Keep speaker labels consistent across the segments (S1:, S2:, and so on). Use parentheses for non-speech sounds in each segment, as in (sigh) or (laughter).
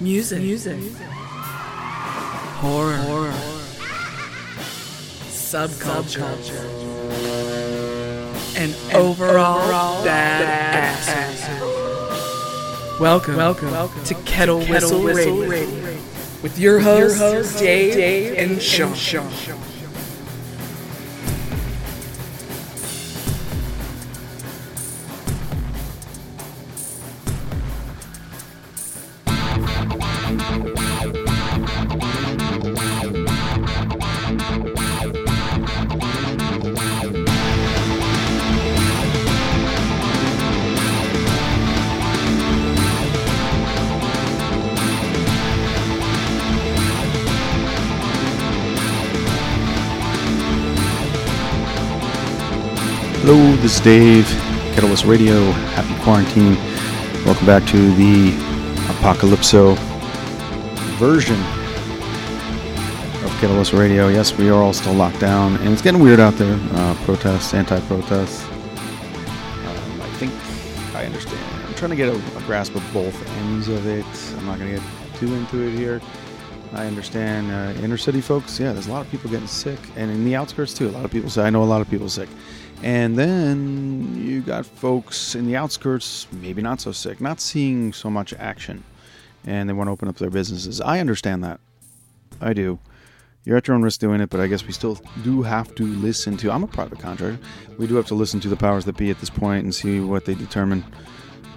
S1: Music. Music. Horror. Horror. Subculture. And, overall, overall bad Welcome, welcome, welcome to Kettle, Kettle Whistle, Whistle Radio. Radio. With your hosts, host, Dave, Dave, and Sean. And Sean.
S2: This is Dave, Kettle Whistle Radio. Happy quarantine. Welcome back to the Apocalypso version of Kettle Whistle Radio. Yes, we are all still locked down, and it's getting weird out there. Uh, protests, anti-protests. Um, I think I understand. I'm trying to get a, a grasp of both ends of it. I'm not going to get too into it here. I understand uh, inner city folks. Yeah, there's a lot of people getting sick, and in the outskirts too. A lot of people say I know a lot of people sick. And then you got folks in the outskirts, maybe not so sick, not seeing so much action, and they want to open up their businesses. I understand that. I do. You're at your own risk doing it, but I guess we still do have to listen to. I'm a private contractor. We do have to listen to the powers that be at this point and see what they determine.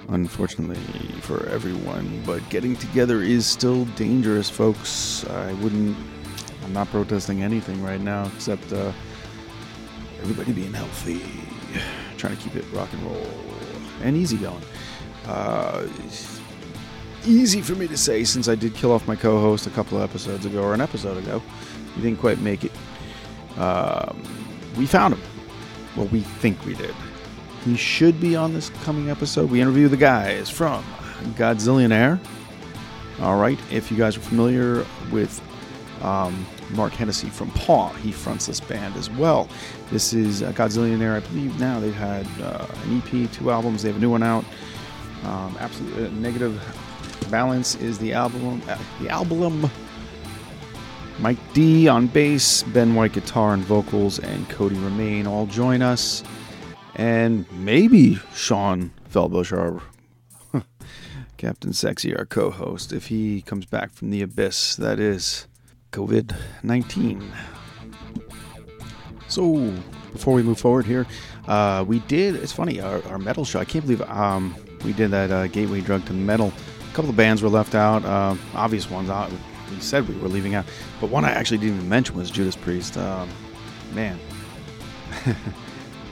S2: Unfortunately for everyone, but getting together is still dangerous, folks. I wouldn't. I'm not protesting anything right now except. Uh, everybody being healthy, trying to keep it rock and roll and easy going. Uh, easy for me to say since I did kill off my co-host a couple of episodes ago or an episode ago. He didn't quite make it. Um, we found him. Well, we think we did. He should be on this coming episode. We interview the guys from Godzillionaire. All right, if you guys are familiar with um, Mark Hennessy from Paw. He fronts this band as well. This is uh, Godzillionaire, I believe now they've had uh, an EP, two albums, they have a new one out. Um, absolute uh, Negative Balance is the album. Uh, the album. Mike D on bass, Ben White guitar and vocals, and Cody Romaine all join us. And maybe Sean Felbush, (laughs) Captain Sexy, our co host, if he comes back from the abyss. That is COVID 19. So, before we move forward here, uh, we did, it's funny, our, our, metal show, I can't believe um, we did that uh, gateway drug to metal. A couple of bands were left out, uh, obvious ones. Uh, we said we were leaving out, but one I actually didn't even mention was Judas Priest. Um, man. (laughs)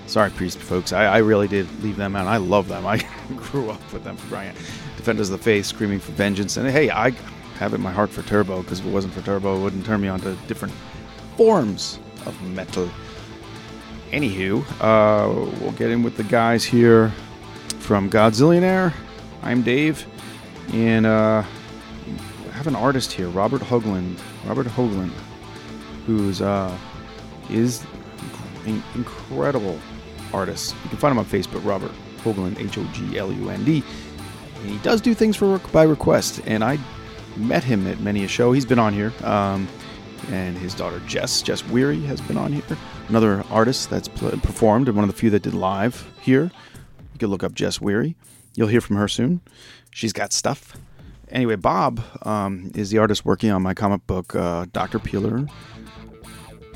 S2: Sorry, Priest folks. I, I, really did leave them out. I love them. I (laughs) grew up with them Brian. Defenders of the Faith, screaming for vengeance. And hey, I have it in my heart for Turbo because if it wasn't for Turbo, it wouldn't turn me on to different forms of metal. Anywho, uh, we'll get in with the guys here from Godzillionaire. I'm Dave, and uh, I have an artist here, Robert Hoglund. Robert Hoglund, who's uh, is an incredible artist. You can find him on Facebook, Robert Hoglund, H O G L U N D. He does do things for by request, and I met him at many a show. He's been on here. Um, and his daughter Jess, Jess Weary, has been on here. Another artist that's pl- performed, and one of the few that did live here. You can look up Jess Weary. You'll hear from her soon. She's got stuff. Anyway, Bob um, is the artist working on my comic book, uh, Dr. Peeler,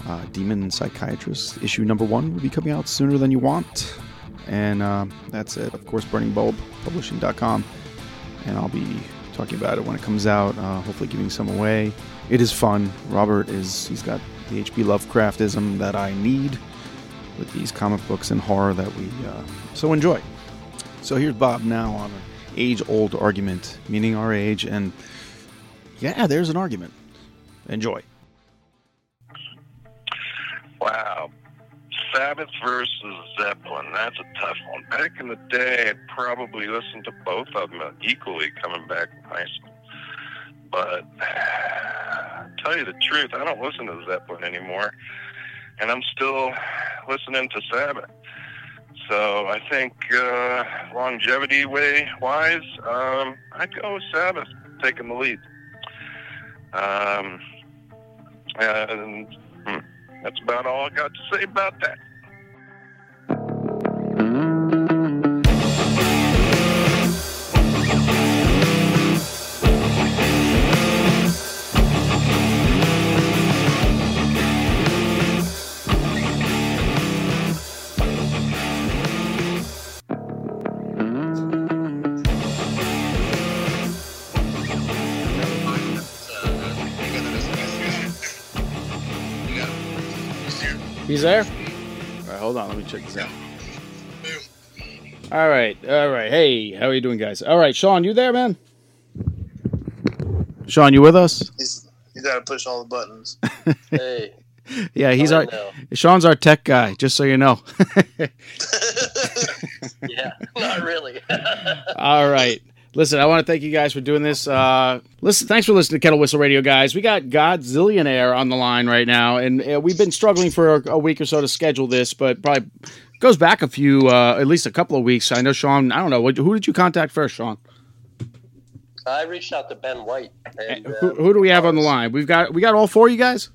S2: uh, Demon Psychiatrist. Issue number one will be coming out sooner than you want. And uh, that's it. Of course, burningbulbpublishing.com. And I'll be talking about it when it comes out. Uh, hopefully, giving some away. It is fun. Robert is he's got the H.P. Lovecraftism that I need,
S3: with these comic books and horror that we uh, so enjoy. So here's Bob now on an age-old argument, meaning our age, and yeah, there's an argument. Enjoy.
S4: Sabbath versus Zeppelin. That's a tough one. Back in the day, I'd probably listen to both of them equally coming back from high school. But (sighs) tell you the truth, I don't listen to Zeppelin anymore, and I'm still listening to Sabbath. So I think uh, longevity way wise, um, I'd go with Sabbath taking the lead. Um, and hmm, that's about all I got to say about that.
S2: He's there? All right, hold on. Let me check this out. All right, all right. Hey, how are you doing, guys? All right, Sean, you there, man?
S3: Sean, you with us?
S5: He's he's got to push all the buttons. (laughs)
S6: Hey,
S3: Yeah, he's
S6: I
S3: our
S6: know.
S3: Sean's our tech guy. Just so you know. (laughs)
S6: yeah, not really. (laughs)
S2: All right. Listen, I want to thank you guys for doing this. Uh, listen, thanks for listening to Kettle Whistle Radio, guys. We got Godzillionaire on the line right now, and uh, we've been struggling for a, a week or so to schedule this, but probably goes back a few, uh, at least a couple of weeks. I know Sean. I don't know. What- Who did you contact first, Sean?
S6: I reached out to Ben White. And,
S2: Who,
S6: um,
S2: who do we have on the line? We've got we got all four of you guys.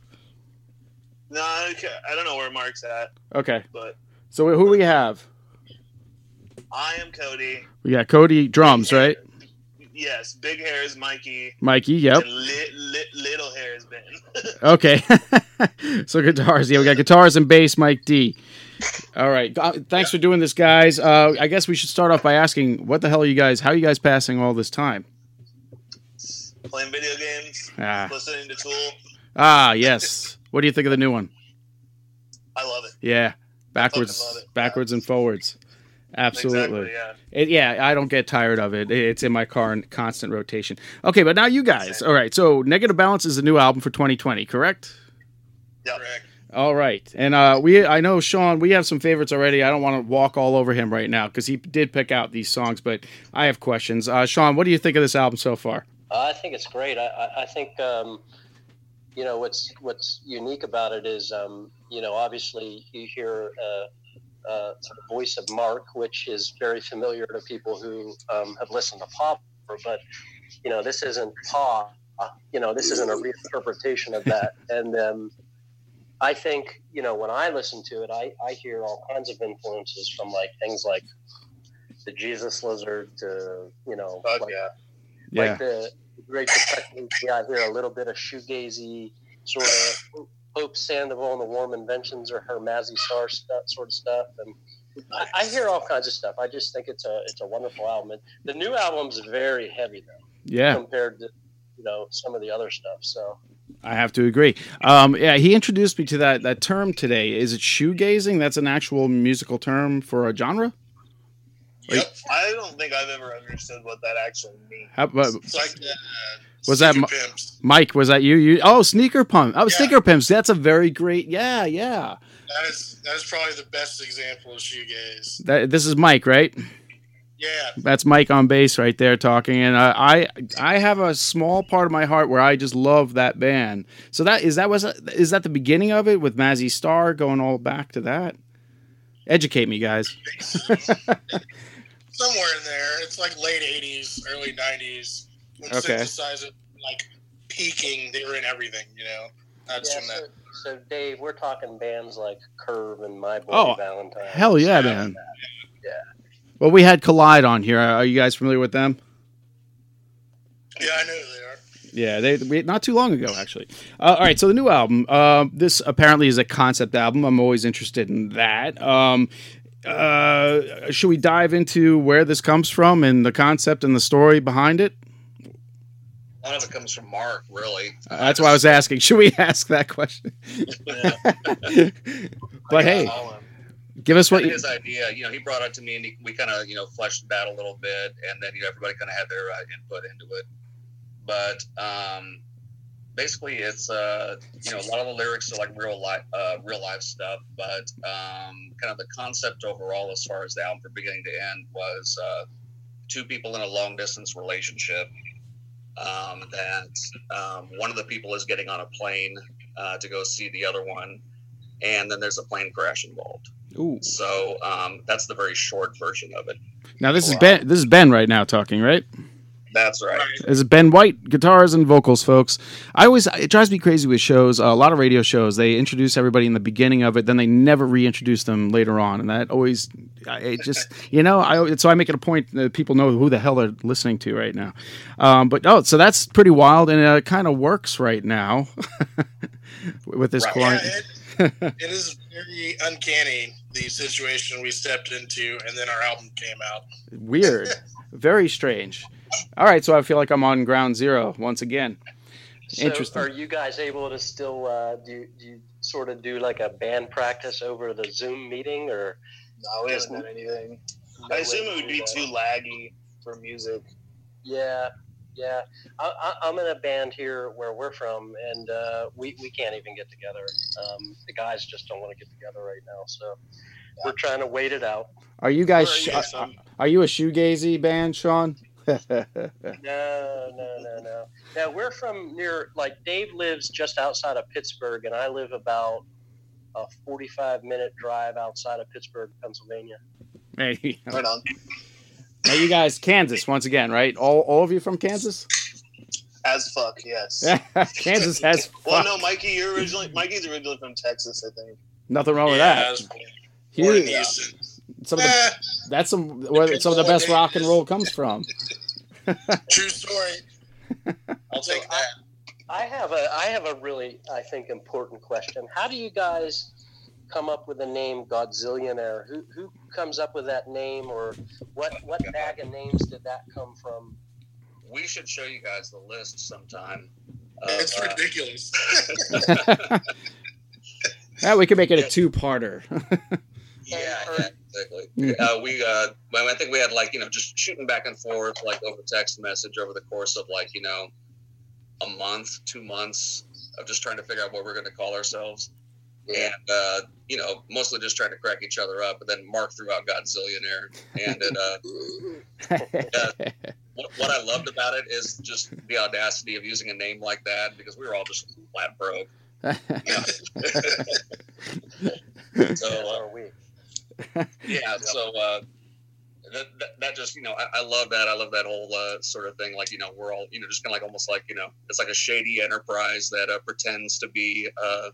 S5: no, I ca- I don't know where Mark's at,
S2: Okay.
S5: but
S2: So who do we have?
S5: I am Cody.
S2: We got Cody drums, right?
S5: Yes, big hair is Mikey.
S2: Mikey, yep.
S5: Li- li- little hair is Ben. (laughs)
S2: Okay. (laughs) so guitars, yeah, we got guitars and bass, Mike D. All right. Uh, Thanks for doing this, guys. Uh, I guess we should start off by asking, what the hell are you guys? How are you guys passing all this time?
S5: Playing video games,
S2: Ah,
S5: listening to Tool.
S2: ah, yes. What do you think of the new one?
S5: I love it.
S2: Yeah, backwards,
S5: it.
S2: backwards and forwards. Absolutely.
S5: Exactly, yeah.
S2: It, yeah, I don't get tired of it. It's in my car in constant rotation. Okay, but now you guys. All right. So Negative Balance is the new album for 2020, correct?
S5: Yeah.
S2: All right, and uh, we I know Sean. We have some favorites already. I don't want to walk all over him right now because he did pick out these songs, but I have questions. Uh, Sean, what do you think of this album so far?
S6: I think it's great. I, I, I think um, you know what's what's unique about it is um, you know obviously you hear uh, uh, the voice of Mark, which is very familiar to people who um, have listened to Paw, but you know this isn't Paw. You know this isn't a reinterpretation of that, (laughs) and um, I think you know when I listen to it, I, I hear all kinds of influences from like things like the Jesus Lizard to you know
S5: Fuck
S6: like,
S5: yeah.
S2: Yeah,
S6: the Great Depression. Yeah, I hear a little bit of shoegazy sort of Hope Sandoval and the Warm Inventions or her Mazzy Star stuff, sort of stuff, and I, I hear all kinds of stuff. I just think it's a it's a wonderful album. And the new album's very heavy though
S2: yeah,
S6: compared to you know some of the other stuff. So
S2: I have to agree. Um, yeah, he introduced me to that that term today. Is it shoegazing? That's an actual musical term for a genre.
S5: Yep. I don't think I've ever understood what that actually means.
S2: How, but,
S7: It's like uh,
S2: Was that
S7: Sneaker
S2: Mi-
S7: Pimps.
S2: Mike, was that you? You oh, sneaker pump. Oh,
S7: Yeah.
S2: sneaker pimps. That's a very great. Yeah, yeah.
S7: That is that is probably the best example of shoegaze.
S2: That, this is Mike, right?
S7: Yeah,
S2: That's Mike on bass right there talking, and uh, I I have a small part of my heart where I just love that band. So that is that was is that the beginning of it with Mazzy Star going all back to that? Educate me, guys. (laughs)
S7: somewhere in there. It's like late '80s, early '90s when
S2: Okay.
S7: synthesizer like peaking. They were in everything, you know. That's
S6: yeah,
S7: from that.
S6: so, so Dave, we're talking bands like Curve and My Boy
S2: Oh,
S6: Valentine.
S2: Hell yeah, man.
S6: Yeah.
S2: Well, we had Collide on here. Are you guys familiar with them?
S7: Yeah, I know they are.
S2: Yeah, they we, not too long ago actually. Uh, all right, so the new album. Uh, this apparently is a concept album. I'm always interested in that. Um, uh, should we dive into where this comes from and the concept and the story behind it?
S8: A lot of it comes from Mark, really.
S2: Uh, that's why I was asking. Should we ask that question? (laughs) but hey, Give us what you,
S8: his idea. You know, he brought it to me, and he, we kind of you know fleshed that a little bit, and then you know everybody kind of had their uh, input into it. But um, basically, it's uh, you know a lot of the lyrics are like real life, uh, real life stuff. But um, kind of the concept overall, as far as the album from beginning to end, was uh, two people in a long distance relationship. Um, that um, one of the people is getting on a plane uh, to go see the other one, and then there's a plane crash involved.
S2: Ooh.
S8: So um, that's the very short version of it.
S2: Now this is Ben. This is Ben right now talking, right?
S8: That's right.
S2: This is Ben White, guitars and vocals, folks. I always it drives me crazy with shows. a lot of radio shows, they introduce everybody in the beginning of it, then they never reintroduce them later on, and that always, it just (laughs) you know, I so I make it a point that people know who the hell they're listening to right now. Um, but oh, so that's pretty wild, and it kind of works right now (laughs) with this
S7: Yeah,
S2: quarantine.
S7: it, (laughs) it is very uncanny the situation we stepped into, and then our album came out.
S2: Weird, very strange. All right, so I feel like I'm on ground zero once again.
S6: So
S2: Interesting.
S6: Are you guys able to still uh, do, do you sort of do like a band practice over the Zoom meeting or?
S5: No, we haven't done anything. I assume it would be too laggy for music.
S6: Yeah, yeah. I, I, I'm in a band here where we're from, and uh, we we can't even get together. Um, the guys just don't want to get together right now, so we're trying to wait it out.
S2: Are you guys?
S7: Are you
S2: are, are you a shoegazy band, Sean?
S6: No, no, no, no. Now we're from near, like Dave lives just outside of Pittsburgh, and I live about a 45 minute drive outside of Pittsburgh, Pennsylvania.
S2: hey,
S5: Right on.
S2: now you guys, Kansas once again, right? All all of you from Kansas?
S5: As fuck, yes. (laughs)
S2: Kansas has (laughs)
S5: Well, no, Mikey, you're originally Mikey's originally from Texas, I think.
S2: nothing wrong with
S7: yeah, I
S2: that.
S7: was born in
S2: Huge.
S7: Houston.
S2: Some of the
S7: Eh,
S2: that's some where some of the best rock and roll comes from. (laughs)
S7: true story. I'll
S6: So
S7: take
S6: I-
S7: that.
S6: I have a I have a really I think important question. How do you guys come up with the name Godzillionaire? Who who comes up with that name, or what what bag of names did that come from?
S8: We should show you guys the list sometime. of,
S7: It's
S8: uh,
S7: ridiculous. (laughs)
S2: Yeah, we could make it a two-parter. (laughs)
S8: Yeah,
S6: Or-
S8: yeah, exactly.
S2: Mhm.
S8: Uh, we, uh, well, I think we had like you know just shooting back and forth like over text message over the course of like you know a month, two months of just trying to figure out what we're going to call ourselves, and uh, you know mostly just trying to crack each other up. But then Mark threw out Godzillionaire, and it, uh, (laughs) what, what I loved about it is just the audacity of using a name like that because we were all just flat broke. (laughs) (laughs) So uh,
S6: are we. (laughs)
S8: yeah so uh that, that, that just you know I, I love that i love that whole uh, sort of thing like you know we're all you know just kind of like almost like you know it's like a shady enterprise that uh, pretends to be uh,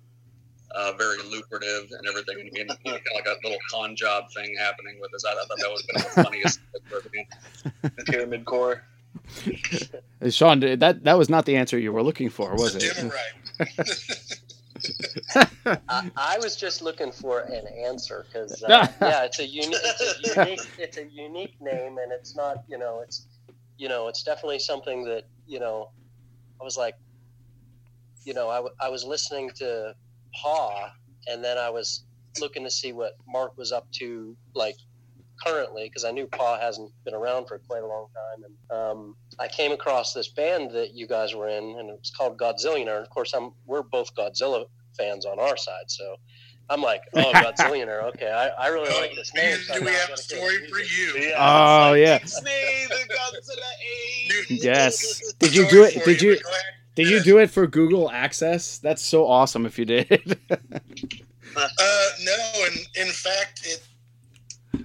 S8: uh, very lucrative and everything and you know, kind of like a little con job thing happening with us i, I thought that was kind of the funniest thing for.
S5: The pyramid core.
S2: Sean, that that was not the answer you were looking for, was it?
S7: dim right. (laughs) (laughs) (laughs)
S6: I, I was just looking for an answer because uh, (laughs) yeah, it's a unique, it's a unique, it's a unique name, and it's not, you know, it's, you know, it's definitely something that, you know, I was like, you know, I, w- I was listening to Paw, and then I was looking to see what Mark was up to, like currently, because I knew Paw hasn't been around for quite a long time, and um, I came across this band that you guys were in, and it was called Godzillionaire. And of course, I'm we're both Godzilla fans on our side, so I'm like, (laughs) oh, Godzillionaire. Okay, I, I really like this name. so
S7: Do
S6: I'm
S7: we have a story for you?
S2: Oh yeah.
S5: Disney, the Godzilla.
S2: Yes. Did you do it?
S7: for
S2: Did you
S7: but go ahead.
S2: did you do it for Google Access? That's so awesome if you did. (laughs)
S7: Uh, no, and in fact, it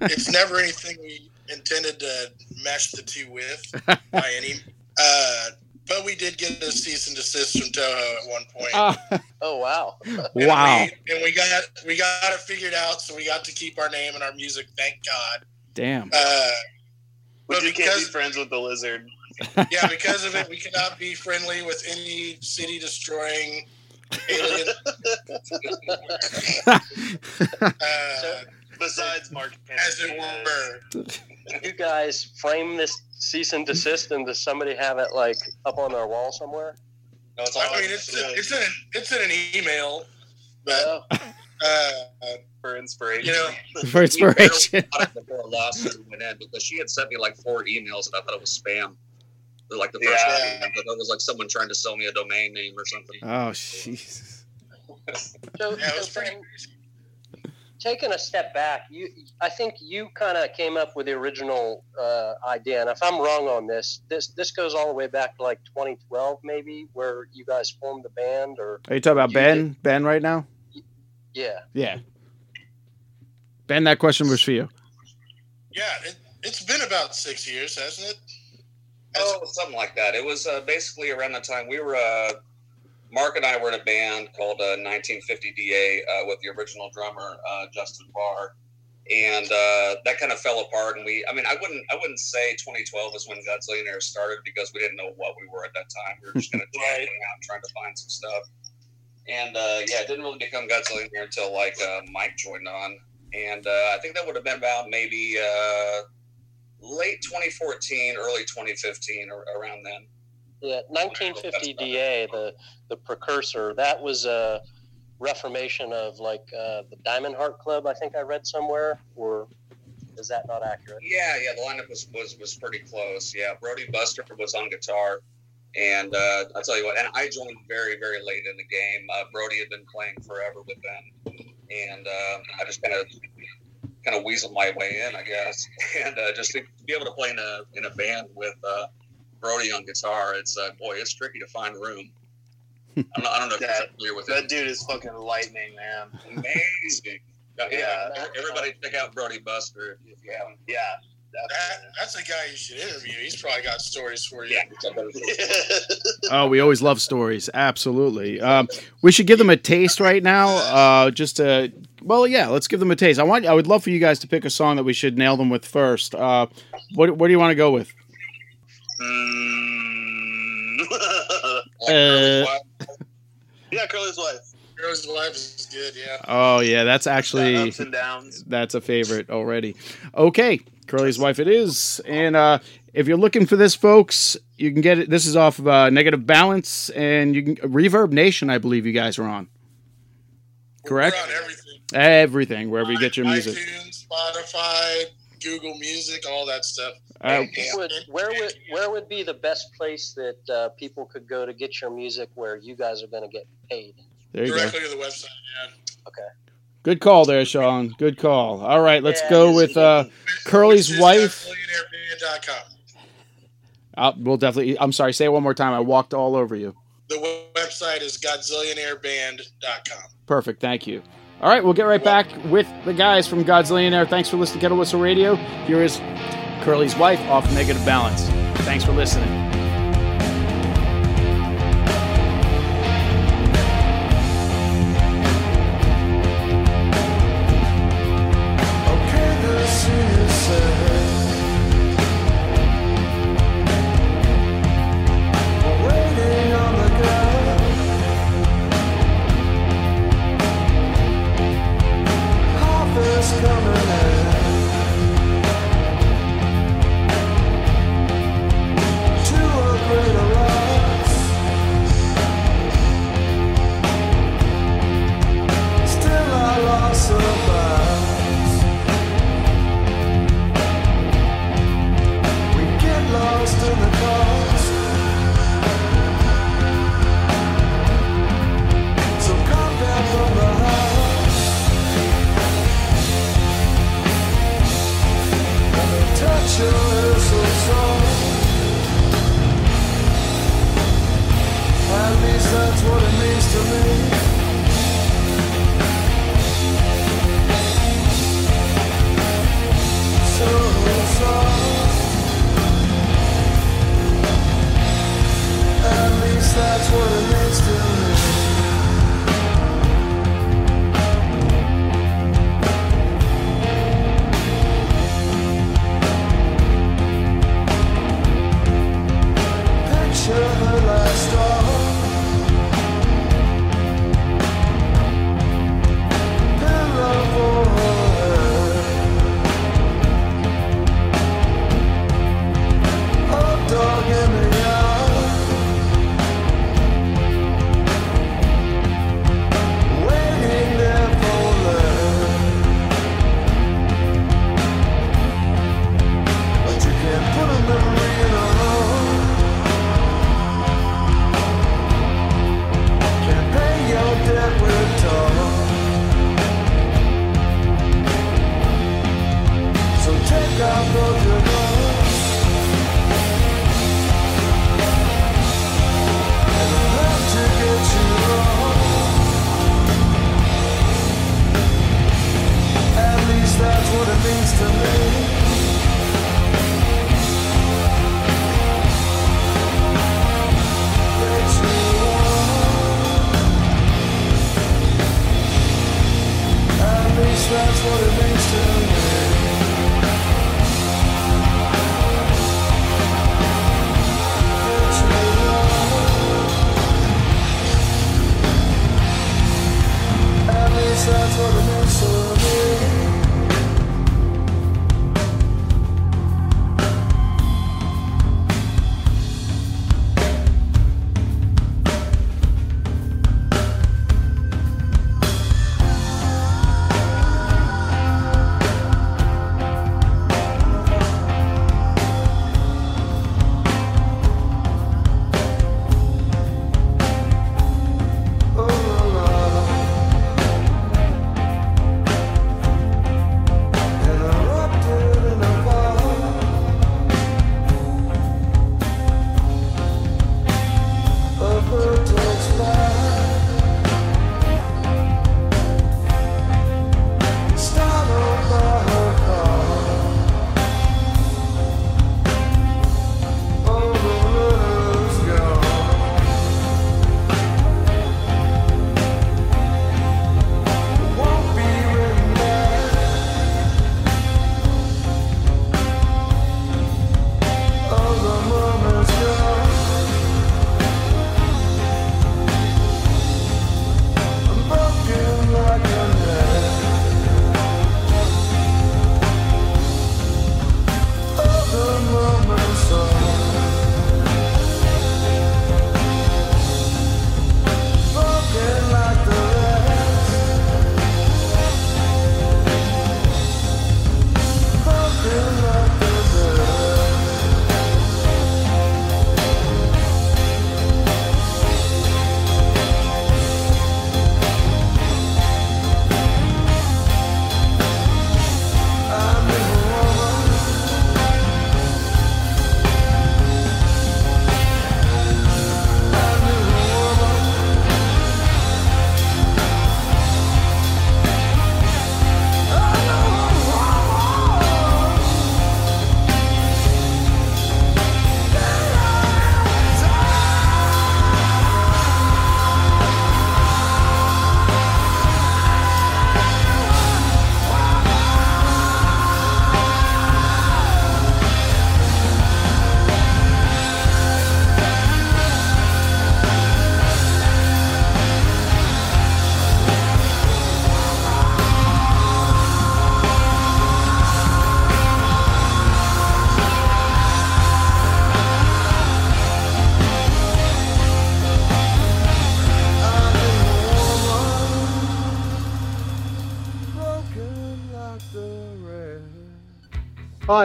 S7: it's never anything we intended to mesh the two with by (laughs) any. Uh, but we did get a cease and desist from Toho at one point.
S2: Ah,
S6: Oh wow. (laughs)
S7: And
S2: wow.
S7: we, and we got we got it figured out, so we got to keep our name and our music. Thank God.
S2: Damn.
S7: Uh,
S5: But
S7: but
S5: you can't be friends with the lizard. (laughs)
S7: yeah, because of it, we cannot be friendly with any city destroying alien. Uh,
S5: Besides Mark
S7: as it were.
S6: you guys frame this cease and desist, and does somebody have it like up on their wall somewhere?
S5: No, it's all
S7: I mean, it's it's in it's in an email, but
S6: Oh,
S7: Uh,
S8: for inspiration.
S7: You know,
S2: For inspiration.
S8: before a lawsuit went in because she had sent me like four emails and I thought it was spam. Like the first
S5: Yeah.
S8: one, but thought it was like someone trying to sell me a domain name or something.
S2: Oh, jeez.
S6: So,
S7: yeah, it was
S6: so
S7: pretty.
S6: Frank, taking a step back, you I think you kind of came up with the original uh, idea, and if I'm wrong on this, this this goes all the way back to like 2012, maybe, where you guys formed the band, or
S2: Are you talking about
S6: You
S2: Ben? Ben right now?
S6: yeah,
S2: Yeah. Ben, that question was for you.
S7: Yeah, it, it's been about six years, hasn't it?
S8: Oh, something like that. It was uh, basically around the time we were. Uh, Mark and I were in a band called uh, 1950 DA uh, with the original drummer uh, Justin Barr, and uh, that kind of fell apart. And we, I mean, I wouldn't, I wouldn't say 2012 is when Godzillionaire started because we didn't know what we were at that time. We were just kind of (laughs) jamming around trying to find some stuff. And uh, yeah, it didn't really become Godzillionaire until like uh, Mike joined on, and uh, I think that would have been about maybe uh, late 2014, early 2015, or around then.
S6: Yeah, 1950 DA, the the precursor. That was a reformation of like uh, the Diamond Heart Club. I think I read somewhere, or is that not accurate?
S8: Yeah, yeah, the lineup was was, was pretty close. Yeah, Brody Buster was on guitar, and uh, I'll tell you what. And I joined very very late in the game. Uh, Brody had been playing forever with them, and uh, I just kind of kind of weaseled my way in, I guess. (laughs) And uh, just to be able to play in a in a band with uh, Brody on guitar, it's uh, boy, it's tricky to find room. I don't know, I don't know if you're (laughs)
S5: That-
S8: familiar with
S5: That
S8: it.
S5: dude is fucking lightning, man.
S8: Amazing. (laughs) Yeah,
S5: Yeah.
S8: everybody check out Brody Buster if you haven't.
S5: Yeah.
S7: That, that's a guy you should interview. He's probably got stories for you.
S5: definitely. (laughs)
S2: Oh, we always love stories. Absolutely. Um, we should give them a taste right now. Uh, just to, well, yeah, let's give them a taste. I want, I would love for you guys to pick a song that we should nail them with first. Uh, what, what do you want to go with? (laughs)
S5: Mm.
S2: Uh,
S5: yeah, Curly's wife.
S7: Girl's life is good, yeah.
S2: Oh yeah, that's actually
S5: Ups and downs.
S2: that's a favorite already. Okay, Curly's wife it is. And uh, if you're looking for this, folks, you can get it. This is off of uh, Negative Balance, and you can Reverb Nation. I believe you guys are on. Correct.
S7: We're on everything.
S2: Everything wherever you get your music.
S7: iTunes, Spotify, Google Music, all that stuff.
S2: Uh,
S6: Would, where would where would be the best place that uh, people could go to get your music where you guys are going to get paid?
S2: there you go.
S7: To the website, yeah. Okay.
S2: Good call there, Sean. Good call. All right, let's
S6: Yeah,
S2: go with uh, Curly's wife.
S7: millionaireband.com.
S2: Uh, we'll definitely. I'm sorry. Say it one more time. I walked all over you.
S7: The website is godzillionaireband.com.
S2: Perfect. Thank you. All right, we'll get right back with the guys from God's Godzillionaire. Thanks for listening to Kettle Whistle Radio. Here is Curly's wife off Negative Balance. Thanks for listening.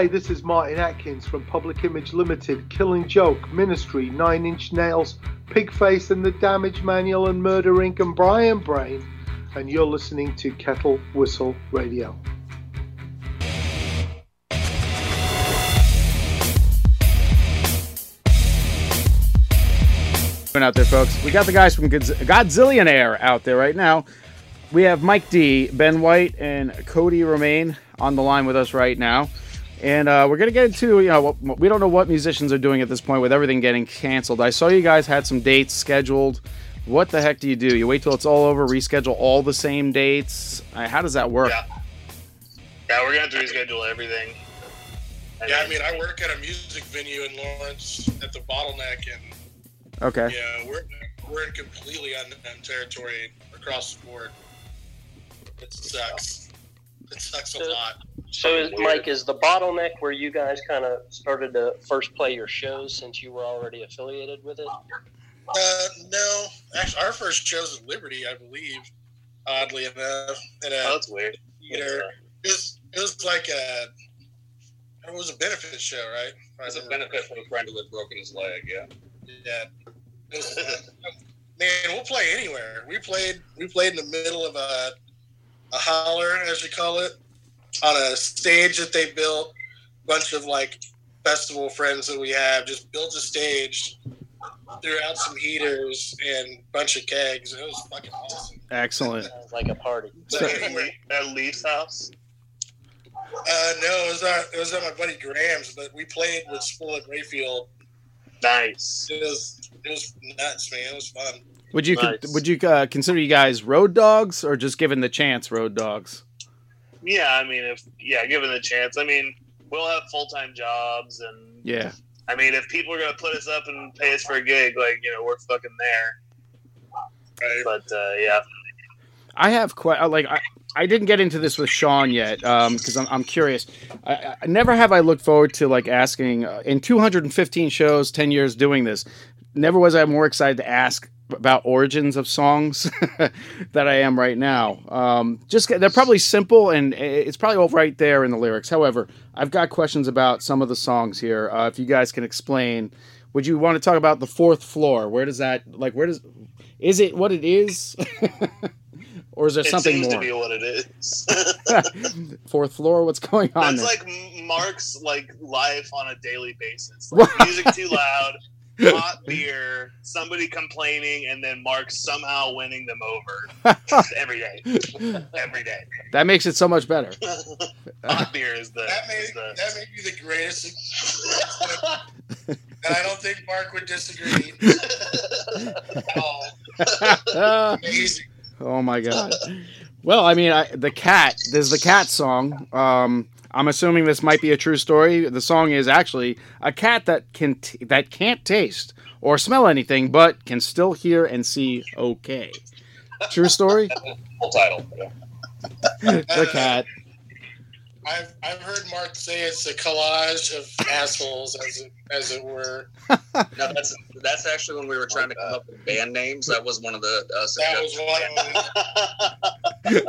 S9: Hi, this is Martin Atkins from Public Image Limited, Killing Joke, Ministry, Nine Inch Nails, Pigface and the Damage Manual, and Murder Inc. and Brian Brain, and you're listening to Kettle Whistle Radio.
S2: out there, folks. We got the guys from Godz- Godzillionaire out there right now. We have Mike D, Ben White, and Cody Romaine on the line with us right now. And uh, we're gonna get into you know what- we don't know what musicians are doing at this point with everything getting canceled. I saw you guys had some dates scheduled. What the heck do you do? You wait till it's all over, reschedule all the same dates. Uh, How does that work?
S5: Yeah. Yeah, we're gonna have to reschedule everything.
S7: Yeah, I mean, I work at a music venue in Lawrence at the Bottleneck, and
S2: Okay.
S7: yeah, we're we're in completely unknown territory across the board. It sucks. It sucks a lot.
S6: So, is, Mike, is the bottleneck where you guys kind of started to first play your shows since you were already affiliated with it?
S7: Uh, no, actually, our first show's at Liberty, I believe. Oddly enough, at a
S5: Oh, that's weird.
S7: theater. It was it was like a it was a benefit show, right?
S8: As a benefit for a friend who had broken his leg, yeah.
S7: Yeah. It was, man, we'll play anywhere. We played we played in the middle of a a holler, as you call it, on a stage that they built. A Bunch of like festival friends that we have just built a stage, threw out some heaters and a bunch of kegs. It was fucking awesome.
S2: Excellent.
S6: Sounds like a party.
S7: So-
S5: At Lee's house.
S7: Uh, no, it was at it was at my buddy Graham's, but we played with Spool at Rayfield.
S5: Nice.
S7: It was it was nuts, man. It was fun.
S2: Would you con- would you uh, consider you guys road dogs or just given the chance road dogs?
S5: Yeah, I mean, if yeah, given the chance, I mean, we'll have full time jobs, and
S2: Yeah.
S5: I mean, if people are gonna put us up and pay us for a gig, like you know, we're fucking there.
S7: Right.
S5: But uh, yeah,
S2: I have quite like I, I didn't get into this with Sean yet because I'm, I'm curious. I, I never have I looked forward to like asking uh, in 215 shows, 10 years doing this. Never was I more excited to ask about origins of songs (laughs) that I am right now. Um, just they're probably simple and it's probably all right there in the lyrics. However, I've got questions about some of the songs here. Uh, if you guys can explain, would you want to talk about the fourth floor? Where does that like? Where does is it what it is? (laughs) Or is there
S5: it
S2: something
S5: seems
S2: more?
S5: to be what it is. (laughs)
S2: Fourth floor, what's going on
S5: That's
S2: there?
S5: like Mark's like life on a daily basis. Like music too loud, hot beer, somebody complaining, and then Mark somehow winning them over (laughs) every day. Every day.
S2: that makes it so much better. (laughs)
S5: Hot beer is the.
S7: That may
S5: is the
S7: that may be the greatest, (laughs) and I don't think Mark would disagree. oh, amazing.
S2: oh my god. Well, I mean, I, the cat. There's the cat song. Um, I'm assuming this might be a true story. The song is actually a cat that can t- that can't taste or smell anything, but can still hear and see okay. True story. (laughs)
S8: Full title.
S2: The cat.
S7: I've I've heard Mark say it's a collage of assholes, as it as it were.
S8: No, that's that's actually when we were trying to come up with band names. That was one of the uh,
S7: That was one of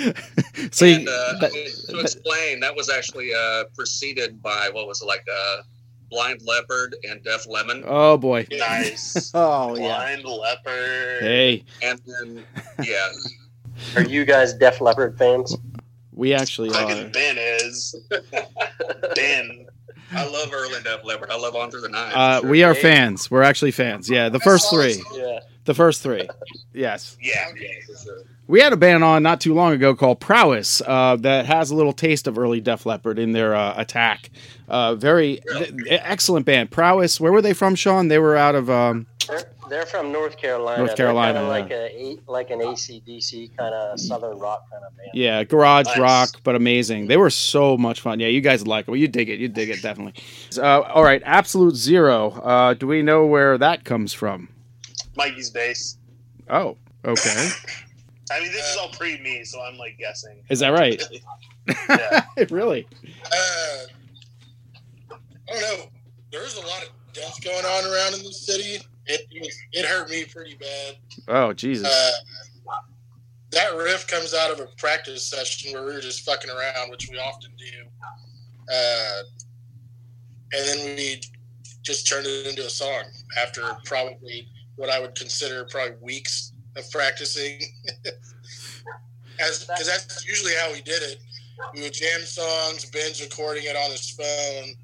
S7: them. (laughs)
S2: So
S8: and uh,
S2: that-
S8: to explain, that was actually uh, preceded by what was it like uh, Blind Leopard and Deaf Lemon,
S2: oh boy.
S5: nice. (laughs)
S2: Oh yeah.
S5: Blind leopard.
S2: Hey,
S8: and then yeah,
S6: Are you guys Def Leppard fans?
S2: We actually
S5: Fucking
S2: are.
S5: Ben is. (laughs) Ben.
S8: I love early Def Leppard. I love On Through the Night.
S2: Uh, we are fans. We're actually fans. Yeah, the first three.
S6: Yeah.
S2: The first three. Yes.
S5: Yeah.
S8: yeah, sure.
S2: We had a band on not too long ago called Prowess uh, that has a little taste of early Def Leppard in their uh, attack. Uh, very th- excellent band. Prowess. Where were they from, Sean? They were out of. Um,
S6: They're, they're from North Carolina.
S2: North Carolina,
S6: They're
S2: yeah.
S6: like a like an ACDC kind of southern rock kind of band.
S2: yeah, garage
S5: Nice.
S2: rock, but amazing. They were so much fun. Yeah, you guys like it. Well, you dig it. You dig it definitely. Uh, all right, Absolute Zero. Uh, do we know where that comes from?
S5: Mikey's bass.
S2: Oh, okay.
S5: I mean, this is all pre me, so I'm like guessing.
S2: Is that right?
S5: Yeah. (laughs)
S2: really?
S7: Uh, I don't know. There's a lot of death going on around in the city. It it hurt me pretty bad.
S2: Oh, Jesus.
S7: Uh, that riff comes out of a practice session where we were just fucking around, which we often do. Uh, and then we just turned it into a song after probably what I would consider probably weeks of practicing. (laughs) As because that's usually how we did it. We would jam songs, Ben's recording it on his phone.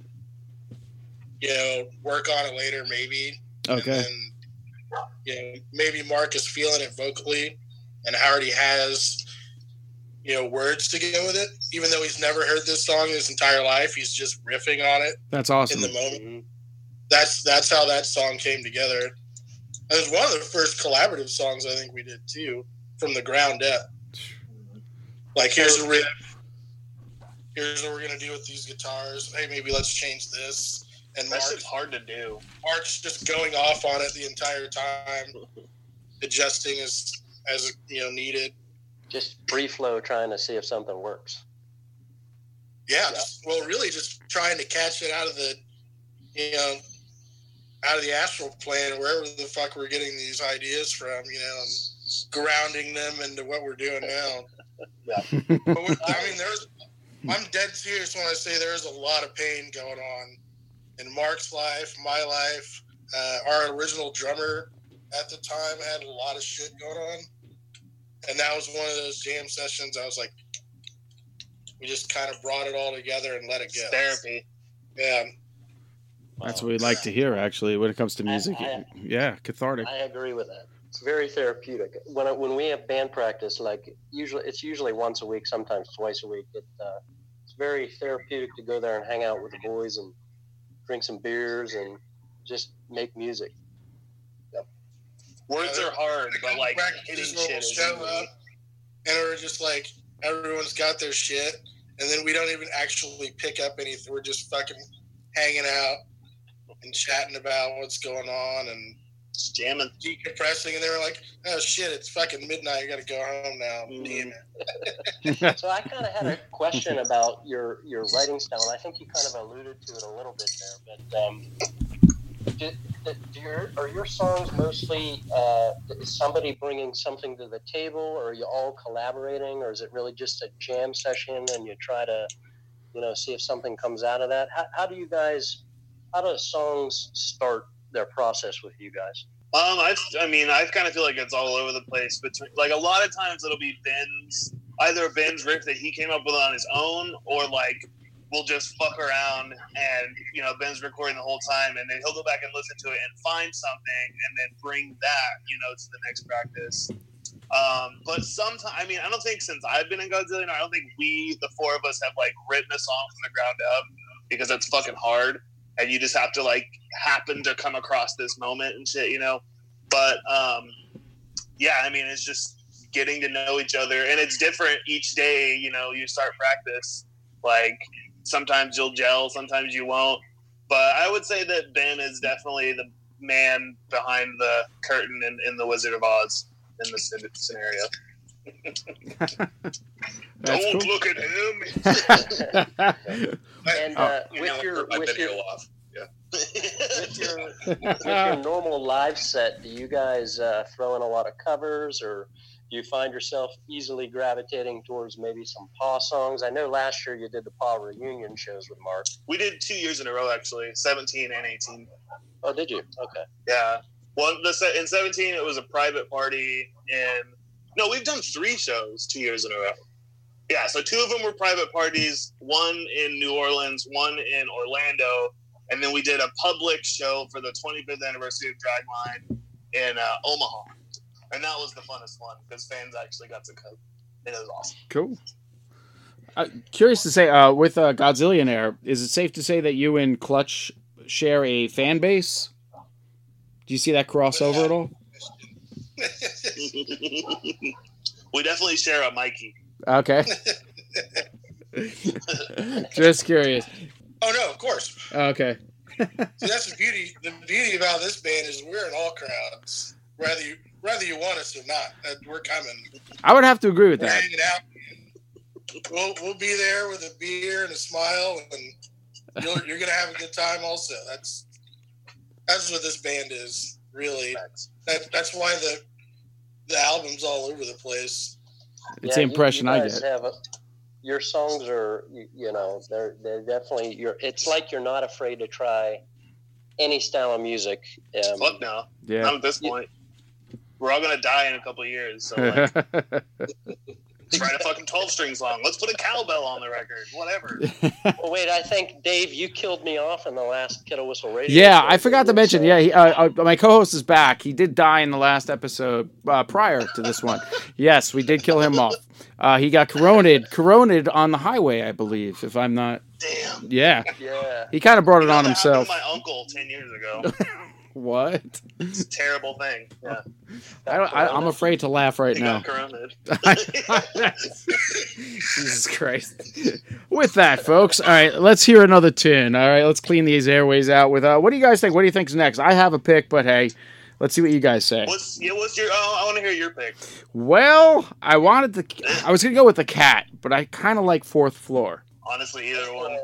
S7: You know, work on it later, maybe.
S2: Okay.
S7: And then, you know, maybe Mark is feeling it vocally, and Howard has, you know, words to go with it. Even though he's never heard this song in his entire life, he's just riffing on it
S2: That's awesome.
S7: in the moment. That's that's how that song came together. It was one of the first collaborative songs I think we did too, from the ground up. Like here's a riff. Here's what we're gonna do with these guitars. Hey, maybe let's change this. And
S5: That
S7: Mark,
S5: hard to do.
S7: Mark's just going off on it the entire time, (laughs) adjusting as as you know needed.
S6: Just free flow, trying to see if something works.
S7: Yeah, just- well, really, just trying to catch it out of the, you know, out of the astral plane or wherever the fuck we're getting these ideas from, you know, and grounding them into what we're doing now. (laughs) Yeah, but I mean, there's, I'm dead serious when I say there's a lot of pain going on in Mark's life, my life. Uh, our original drummer at the time had a lot of shit going on, and that was one of those jam sessions. I was like, we just kind of brought it all together and let it go.
S5: Therapy.
S7: Yeah,
S2: That's what we like to hear, actually, when it comes to music.
S6: I-
S2: Yeah, cathartic.
S6: I agree with that. It's very therapeutic. When I, when we have band practice, like usually it's usually once a week, sometimes twice a week. It, uh, it's very therapeutic to go there and hang out with the boys and drink some beers and just make music.
S5: Words are hard, but like hitting shit is
S7: show up, and we're just like, Everyone's got their shit, and then we don't even actually pick up anything. We're just fucking hanging out and chatting about what's going on and
S5: Just jamming.
S7: decompressing. And they were like, "Oh shit, it's fucking midnight. I got to go home now." Damn it. (laughs)
S6: So I kind of had a question about your your writing style, and I think you kind of alluded to it a little bit there. But um, do, do do your, are your songs mostly uh, is somebody bringing something to the table, or are you all collaborating, or is it really just a jam session and you try to, you know, see if something comes out of that? How, how do you guys? How do songs start their process with you guys?
S5: Um, I, I mean, I kind of feel like it's all over the place. Between like a lot of times it'll be Ben's either Ben's riff that he came up with on his own, or like we'll just fuck around and you know Ben's recording the whole time, and then he'll go back and listen to it and find something, and then bring that you know to the next practice. Um, but sometimes, I mean, I don't think since I've been in Godzilla, I don't think we, the four of us, have like written a song from the ground up because that's fucking hard, and you just have to like happen to come across this moment and shit, you know. But um, yeah, I mean, it's just getting to know each other, and it's different each day. You know, you start practice, like sometimes you'll gel, sometimes you won't. But I would say that Ben is definitely the man behind the curtain in, in the Wizard of Oz in this scenario. (laughs) (laughs)
S2: That's
S5: Don't
S2: cool.
S5: look at him. (laughs) (laughs)
S6: And
S2: Oh.
S6: uh,
S8: You
S6: with your with your
S8: off. Yeah.
S6: with your (laughs) with your normal live set, do you guys uh, throw in a lot of covers, or do you find yourself easily gravitating towards maybe some Paw songs? I know last year you did the Paw reunion shows with Mark.
S5: we did two years in a row, actually, 17 and 18.
S6: Oh, did you? Okay.
S5: Yeah. Well, the se- in 17 it was a private party in No, we've done 3 shows 2 years in a row. Yeah, so two of them were private parties, one in New Orleans, one in Orlando, and then we did a public show for the 25th anniversary of Dragline in uh, Omaha. And that was the funnest one because fans actually got to come. And it was awesome.
S2: Cool. Uh, curious to say, uh, with uh, Godzillionaire, is it safe to say that you and Clutch share a fan base? Do you see that crossover at all? (laughs)
S5: we definitely share a Mikey.
S2: Okay. (laughs) Just curious.
S7: Oh no, of course.
S2: Okay.
S7: See, that's the beauty. The beauty about this band is we're in all crowds, whether you whether you want us or not. We're coming.
S2: I would have to agree with
S7: We're
S2: that.
S7: hanging out. We'll we'll be there with a beer and a smile, and you're, you're gonna have a good time. Also, that's that's what this band is really. That that's why the the album's all over the place.
S2: It's the impression
S6: you
S2: I
S6: guys
S2: get.
S6: Have a, your songs are, you, you know, they're they're definitely. You're. It's like you're not afraid to try any style of music. Um,
S5: Fuck no.
S2: Yeah.
S5: Not at this point. We're all gonna die in a couple of years. So like, (laughs) let's write a fucking twelve string song. Let's put a cowbell on the record. Whatever. (laughs)
S6: well, wait, I think Dave, you killed me off in the last Kettle Whistle Radio.
S2: yeah. I forgot to mention. Yeah, he, uh, uh, my co-host is back. He did die in the last episode uh, prior to this one. (laughs) Yes, we did kill him off. Uh, he got coroned, coroned on the highway, I believe. If I'm not.
S5: Damn.
S2: Yeah.
S6: Yeah.
S2: He kind of brought it on
S5: That
S2: himself.
S5: my uncle ten years ago. (laughs)
S2: What?
S5: It's a terrible thing. Yeah. (laughs)
S2: I don't, I, I'm afraid to laugh right now. (laughs) (laughs) Jesus Christ. With that, folks, all right, let's hear another tune. All right, let's clean these airways out with uh what do you guys think? What do you think's next? I have a pick, but hey, let's see what you guys say.
S5: What's yeah? What's your? Oh, I want to hear your pick.
S2: Well, I wanted the I was gonna go with the cat, but I kind of like fourth floor.
S5: Honestly, either one.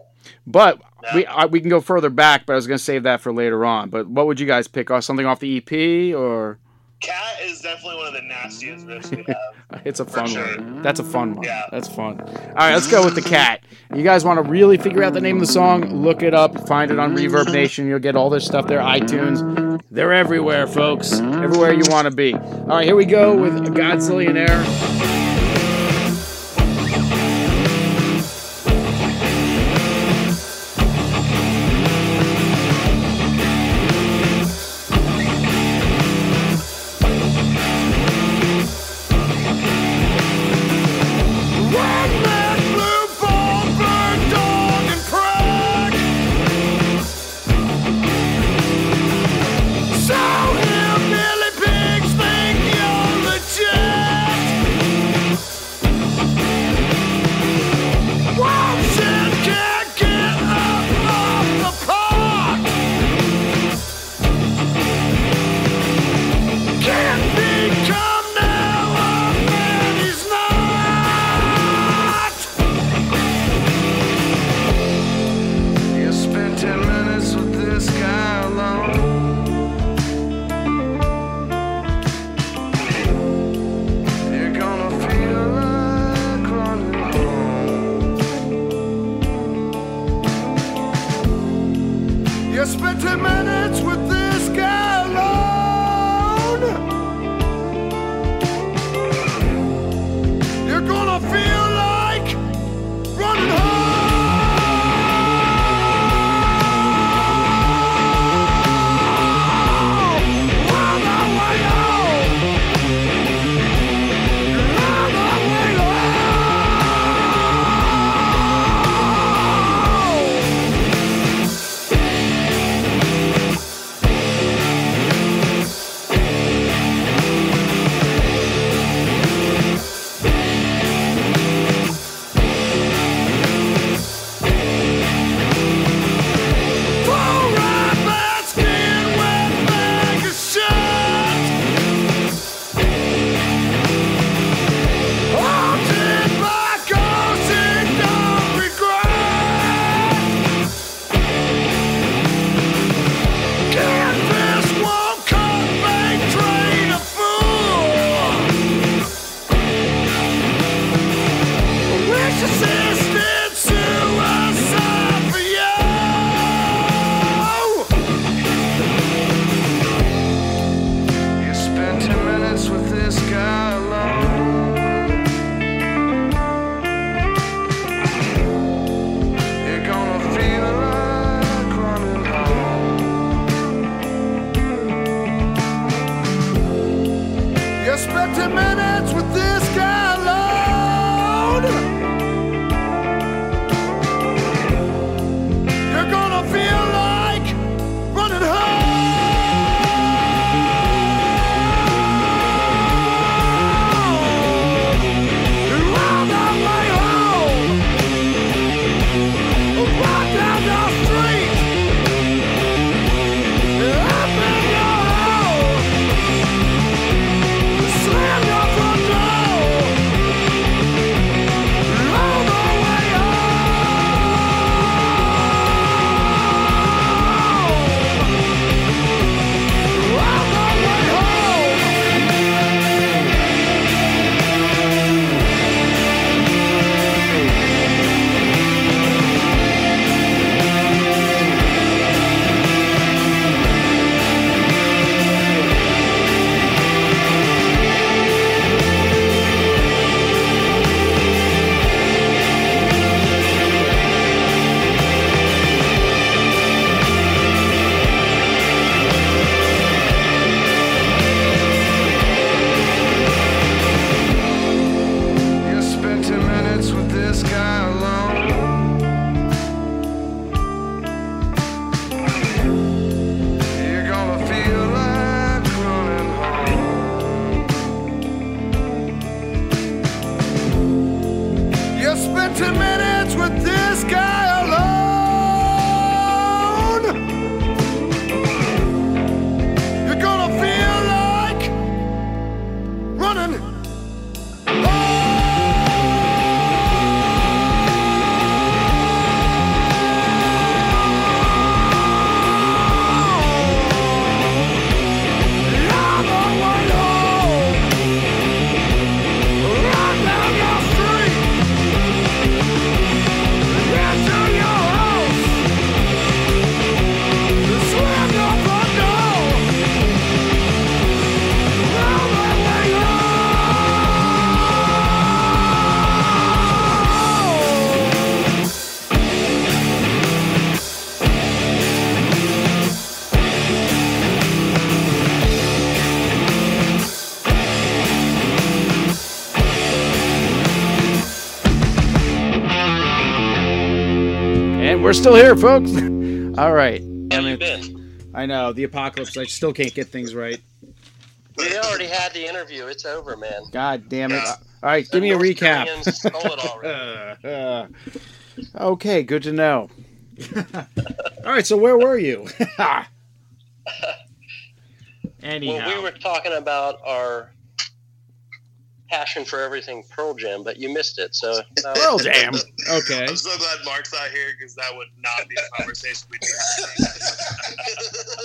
S2: But we I, uh, we can go further back, but I was gonna save that for later on. But what would you guys pick? Off something off the EP or
S5: Cat is definitely one of the nastiest riffs we (laughs) have.
S2: it's a fun
S5: sure.
S2: one. That's a fun one.
S5: Yeah.
S2: That's fun. All right, let's go with the cat. You guys want to really figure out the name of the song? Look it up. Find it on Reverb Nation. You'll get all this stuff there. iTunes. They're everywhere, folks. Everywhere you want to be. All right, here we go with Godzillionaire. Still here, folks. (laughs) All right.
S6: How you been?
S2: I know the apocalypse. I still can't get things right.
S6: We already had the interview. It's over, man.
S2: God damn it! All right, give me a recap.
S6: Koreans stole it already. (laughs)
S2: Uh, okay, good to know. (laughs) All right, so where were you? Anyhow,
S6: Well, we were talking about our passion for everything Pearl Jam, but you missed it. So (laughs) uh,
S2: Pearl Jam. Okay.
S5: I'm so glad Mark's not here because that would not be a conversation we'd be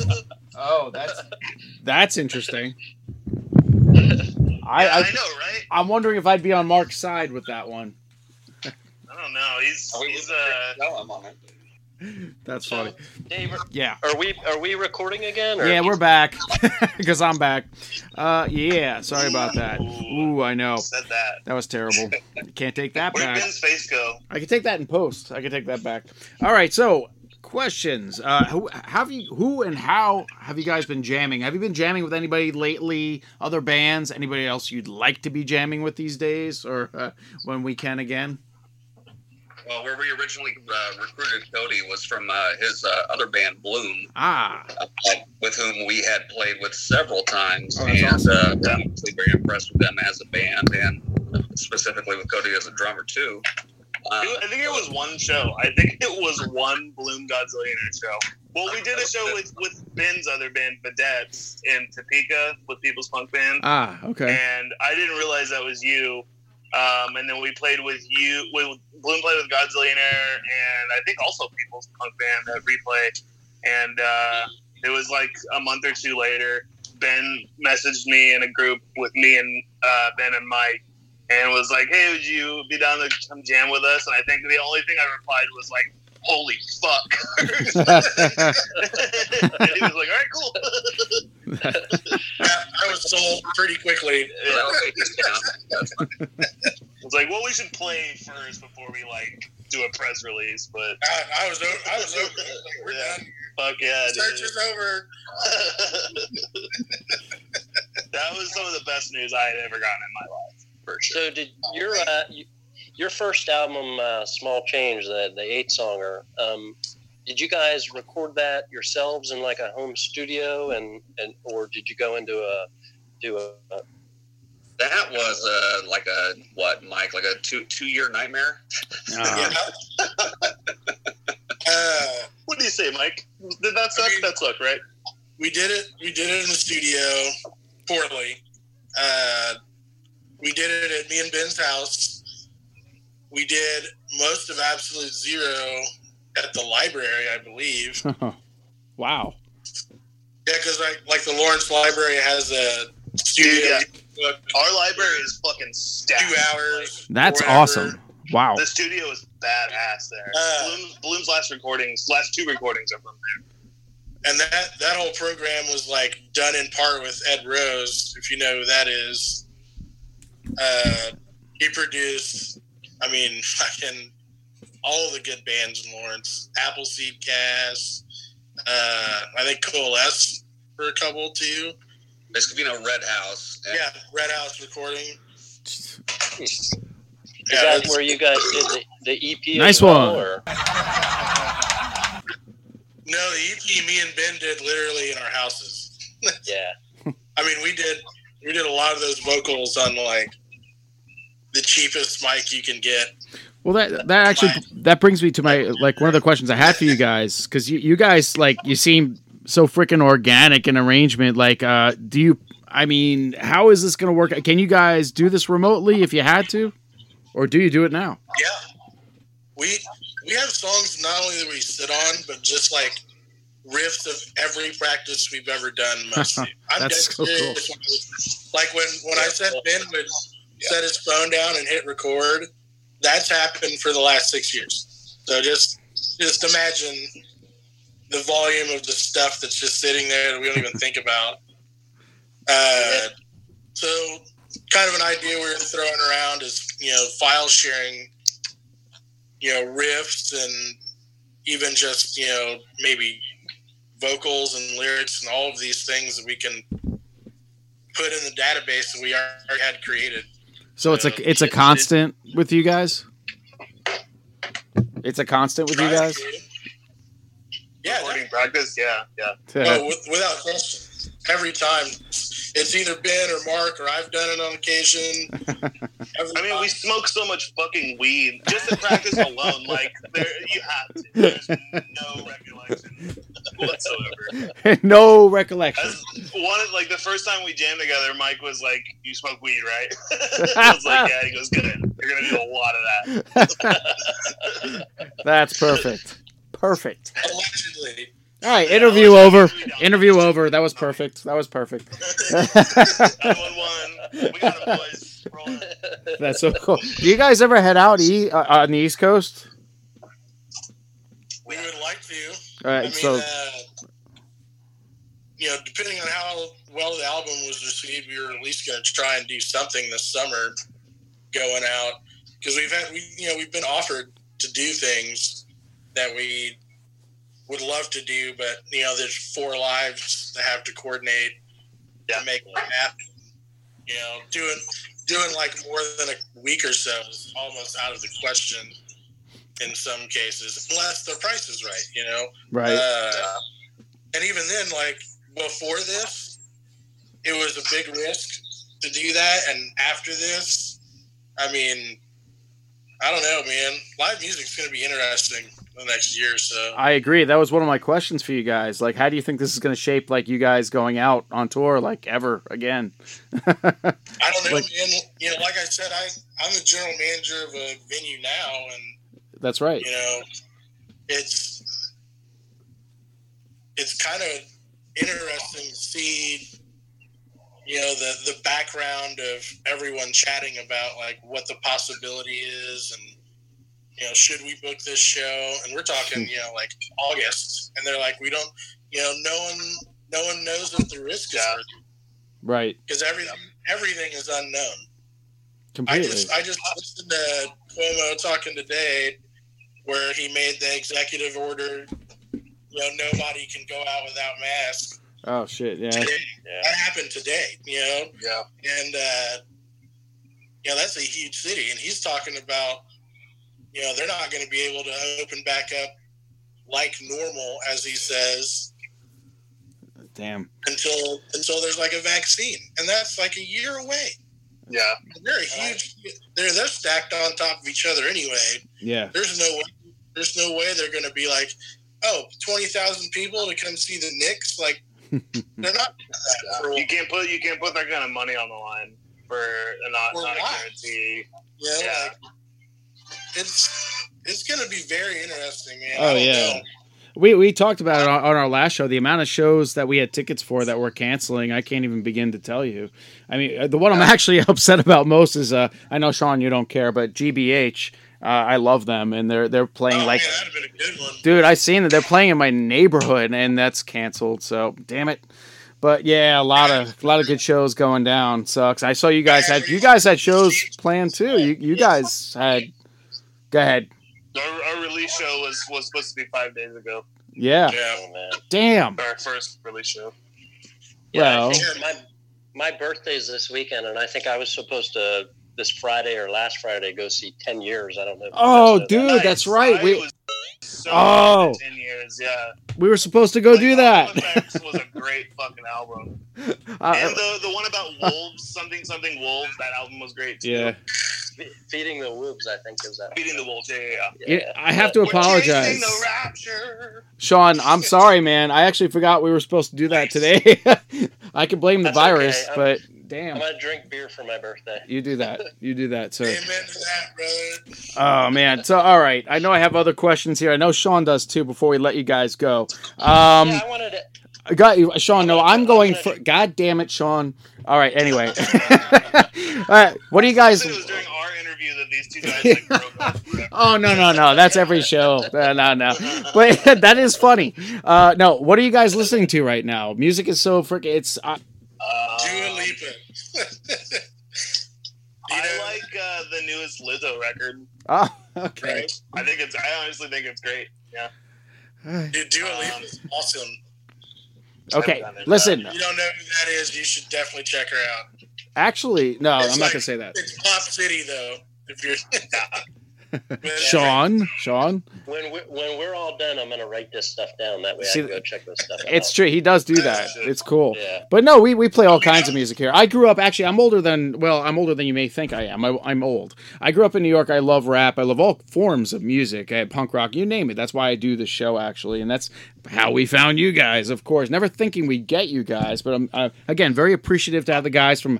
S5: having. (laughs)
S2: Oh, that's that's interesting. I,
S5: I
S2: I,
S5: know, right?
S2: I'm wondering if I'd be on Mark's side with that one.
S5: I don't know. He's he's uh
S8: No, I'm on it. (laughs)
S2: That's funny.
S6: Dave,
S2: Yeah.
S6: are we are we recording again? Or
S2: Yeah, we're back (laughs) because I'm back. Uh, yeah, sorry about that. Ooh, I know
S5: Said that.
S2: that was terrible. (laughs) Can't take that
S5: Where did
S2: back.
S5: Ben's face go?
S2: I can take that in post. I can take that back. All right, so questions. Uh, who have you? Who and how have you guys been jamming? Have you been jamming with anybody lately? Other bands? Anybody else you'd like to be jamming with these days, or uh, when we can again?
S8: Well, where we originally uh, recruited Cody was from uh, his uh, other band, Bloom,
S2: Ah,
S8: uh, with whom we had played with several times,
S2: Oh, that's
S8: and
S2: awesome.
S8: uh, I'm obviously very impressed with them as a band, and specifically with Cody as a drummer too. Um,
S5: I think it was one show. I think it was one Bloom Godzillionaire show. Well, we did a show with with Ben's other band, Vedettes, in Topeka with People's Punk Band,
S2: ah, okay.
S5: and I didn't realize that was you. Um, and then we played with you. We, Bloom played with Godzillionaire, and I think also People's Punk Band at Replay. And uh, it was like a month or two later. Ben messaged me in a group with me and uh, Ben and Mike, and was like, "Hey, would you be down to come jam with us?" And I think the only thing I replied was like, "Holy fuck!" and (laughs) (laughs) he was like, "All right, cool." (laughs)
S7: Yeah, I was sold pretty quickly.
S8: so that was a discount. That's fine.
S5: It's like, well, we should play first before we like do a press release. But
S7: I, I was over. I was over. Like, We're
S5: Yeah.
S7: done.
S5: fuck yeah,
S7: Search
S5: dude.
S7: is over. (laughs)
S5: that was some of the best news I had ever gotten in my life, for sure.
S6: So did your uh, your first album, uh, Small Change, the the eight songer? Um, did you guys record that yourselves in like a home studio, and, and or did you go into a do a, a
S8: That was uh, like a what, Mike? Like a two two year nightmare. (laughs)
S2: Ah. (laughs)
S7: Uh,
S5: What do you say, Mike? Did that suck?
S7: I mean-
S5: that sucked, right?
S7: we did it. We did it in the studio poorly. Uh, we did it at me and Ben's house. We did most of Absolute Zero at the library, I believe. (laughs)
S2: wow.
S7: Yeah, because like, like the Lawrence Library has a studio.
S5: Yeah. Our library is fucking stacked.
S7: Two hours.
S2: That's
S7: whatever.
S2: awesome. Wow.
S5: The studio is badass there.
S7: Uh,
S5: Bloom's, Bloom's last recordings, last two recordings are from there.
S7: And that that whole program was like done in part with Ed Rose, if you know who that is. Uh, he produced, I mean, (laughs) fucking all the good bands in Lawrence. Appleseed Cast, uh, I think Coalesce for a couple too.
S8: This could be no Red House. And
S7: Yeah, Red House Recording.
S6: is
S7: Yeah,
S6: that
S7: it's-
S6: where you guys did the, the EP?
S2: Nice
S6: well,
S2: one.
S6: Or?
S7: No, the EP me and Ben did literally in our houses. (laughs)
S6: Yeah.
S7: I mean, we did we did a lot of those vocals on like the cheapest mic you can get.
S2: Well, that that actually that brings me to my like one of the questions I had for you guys because you you guys like you seem so freaking organic in arrangement. Like, uh, do you? I mean, how is this going to work? Can you guys do this remotely if you had to, or do you do it now?
S7: Yeah, we we have songs not only that we sit on, but just like riffs of every practice we've ever done. Mostly, (laughs) I'm
S2: That's so cool.
S7: Like when when I said Ben would set his phone down and hit record, that's happened for the last six years. So just just imagine the volume of the stuff that's just sitting there that we don't even think about. (laughs) Uh, so, kind of an idea we were throwing around is you know file sharing, you know riffs and even just you know maybe vocals and lyrics and all of these things that we can put in the database that we already had created.
S2: So it's a uh, it's a constant with you guys. It's a constant with you guys.
S7: Yeah,
S5: Recording practice, yeah, yeah. (laughs)
S7: No, with, without question. Every time, it's either Ben or Mark or I've done it on occasion. (laughs) Every
S5: I mean, we smoke so much fucking weed just in practice alone. Like, there, you have to. There's no recollection whatsoever. (laughs)
S2: no recollection.
S5: As one, of- like the first time we jammed together, Mike was like, "You smoke weed, right?" (laughs) I was like, "Yeah." He goes, "Good. You're gonna do a lot of that." (laughs)
S2: That's perfect. Perfect.
S7: allegedly.
S2: All right, interview over. Interview over. That was perfect. That was perfect.
S5: 911. We got a boys.
S2: That's so cool. Do you guys ever head out e- uh, on the East Coast?
S7: We would like to.
S2: All right,
S7: I mean,
S2: so
S7: uh, you know, depending on how well the album was received, we were at least going to try and do something this summer going out. Because we've had, we, you know, we've been offered to do things that we would love to do, but you know, there's four lives that have to coordinate to make it happen. You know, doing doing like more than a week or so is almost out of the question in some cases, unless the price is right. You know,
S2: Right.
S7: Uh, and even then, like before this, it was a big risk to do that, and after this, I mean, I don't know, man. Live music's going to be interesting the next year or so.
S2: I agree. That was one of my questions for you guys. Like, how do you think this is going to shape like you guys going out on tour like ever again?
S7: I don't know, (laughs)
S2: Like-
S7: man. You know, like I said, I I'm the general manager of a venue now, and
S2: That's right.
S7: you know, it's it's kind of interesting to see, you know, the the background of everyone chatting about like what the possibility is, and you know, should we book this show? And we're talking, hmm. you know, like August, and they're like, we don't, you know, no one no one knows what the risk is
S2: Right.
S7: because everything everything is unknown.
S2: Completely.
S7: I just I just listened to Cuomo talking today, where he made the executive order. You know, nobody can go out without masks.
S2: Oh shit. Yeah.
S7: Today. That happened today. You know,
S5: Yeah.
S7: and uh, you know that's a huge city, and he's talking about you know they're not going to be able to open back up like normal, as he says,
S2: Damn.
S7: until until there's like a vaccine, and that's like a year away.
S5: Yeah.
S7: They're a huge. They're they're stacked on top of each other anyway.
S2: Yeah.
S7: There's no way. There's no way they're going to be like, oh, 20,000 people to come see the Knicks. Like, (laughs) they're not.
S5: You can't put you can't put that kind of money on the line for a not
S7: For
S5: not a guarantee.
S7: You know,
S5: Yeah.
S7: like, it's it's going to be very interesting, man.
S2: Oh yeah.
S7: know.
S2: We we talked about it on, on our last show. The amount of shows that we had tickets for that we're canceling, I can't even begin to tell you. I mean, uh, the one I'm actually (laughs) upset about most is uh, I know Sean, you don't care, but GBH. Uh, I love them, and they're they're playing
S7: Oh,
S2: like,
S7: man, that'd have been a good one.
S2: dude. I seen that they're playing in my neighborhood, and that's canceled. So damn it. But yeah, a lot of a lot of good shows going down. Sucks. I saw you guys had you guys had shows planned too. You you guys had. Go ahead.
S5: Our, our release show was was supposed to be five days ago.
S2: Yeah.
S6: Oh, man.
S2: Damn.
S5: Our first release show.
S6: Yeah,
S2: Well.
S6: My my birthday's this weekend, and I think I was supposed to this Friday or last Friday go see Ten Years. I don't know. if
S2: Oh,
S6: guys
S2: dude,
S6: that.
S2: that's right.
S5: I
S2: We
S5: was so
S2: Oh.
S5: ten years. Yeah.
S2: we were supposed to go do that.
S5: Effects was a great fucking album. (laughs)
S2: Uh,
S5: and the the one about wolves, something something wolves. That album was great too.
S2: yeah.
S6: Fe- Feeding the Wolves, I think is that.
S5: Feeding the wolves. Yeah, yeah. yeah.
S2: Yeah, I have to
S5: We're
S2: apologize.
S5: the rapture.
S2: Sean, I'm (laughs) sorry, man. I actually forgot we were supposed to do that today. (laughs) I can blame the
S6: That's
S2: virus,
S6: I'm-
S2: but
S6: I'm
S2: damn,
S6: gonna drink beer for my birthday.
S2: you do that. You do that, sir.
S7: Amen to that, brother.
S2: Oh man. So all right, I know I have other questions here. I know Sean does too. Before we let you guys go, um,
S6: yeah, I wanted to.
S2: I got you, Sean. No, I'm going for. God damn it, Sean. All right. Anyway, (laughs) all right. What do you guys?
S5: It was during our interview that these two guys like, broke up. (laughs)
S2: Oh no no no! That's every show. (laughs) No no no. But that is funny. Uh, no, what are you guys listening to right now? Music is so freaking. It's uh,
S7: Dua Lipa. (laughs)
S5: I like uh, the newest Lizzo record.
S2: oh, okay.
S7: Right.
S5: I think it's. I honestly think it's great. Yeah.
S7: Dude, Dua Lipa is awesome.
S2: Okay. Listen.
S7: If you don't know who that is, you should definitely check her out.
S2: Actually, no,
S7: It's
S2: I'm not gonna say that.
S7: It's Pop City, though. If you're (laughs)
S2: Sean, Sean.
S6: When we, when we're all done, I'm gonna write this stuff down. That way
S2: See,
S6: I can go check this stuff out.
S2: It's true. He does do that. It's cool.
S6: Yeah.
S2: But no, we, we play all kinds of music here. I grew up actually. I'm older than well. I'm older than you may think I am. I, I'm old. I grew up in New York. I love rap. I love all forms of music. I punk rock. You name it. That's why I do the show actually, and that's how we found you guys. Of course, never thinking we'd get you guys, but I'm uh, again very appreciative to have the guys from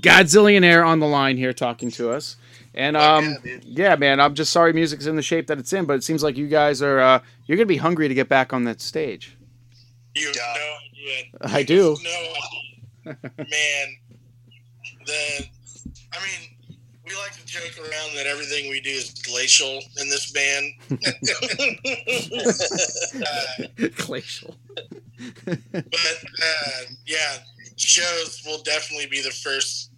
S2: Godzillionaire on the line here talking to us. And um, yeah, man, I'm just sorry music's in the shape that it's in, but it seems like you guys are uh, you're gonna be hungry to get back on that stage.
S7: You (laughs) know, yeah,
S2: I do.
S7: No, man. The, I mean, we like to joke around that everything we do is glacial in this band. uh, (laughs) (laughs)
S2: Glacial.
S7: but uh, yeah, shows will definitely be the first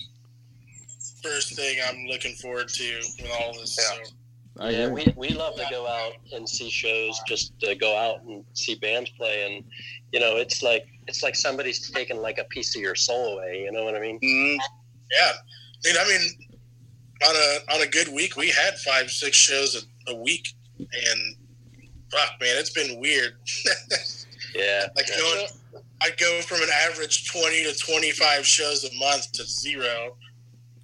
S7: first thing I'm looking forward to with all this. So.
S6: Yeah, we, we love to go out and see shows, just to go out and see bands play, and you know, it's like it's like somebody's taking like a piece of your soul away. You know what I mean?
S7: Mm, yeah, dude. I mean, on a on a good week, we had five six shows a, a week, and fuck, man, it's been weird. (laughs)
S6: Yeah.
S7: like going, I'd go from an average twenty to twenty five shows a month to zero.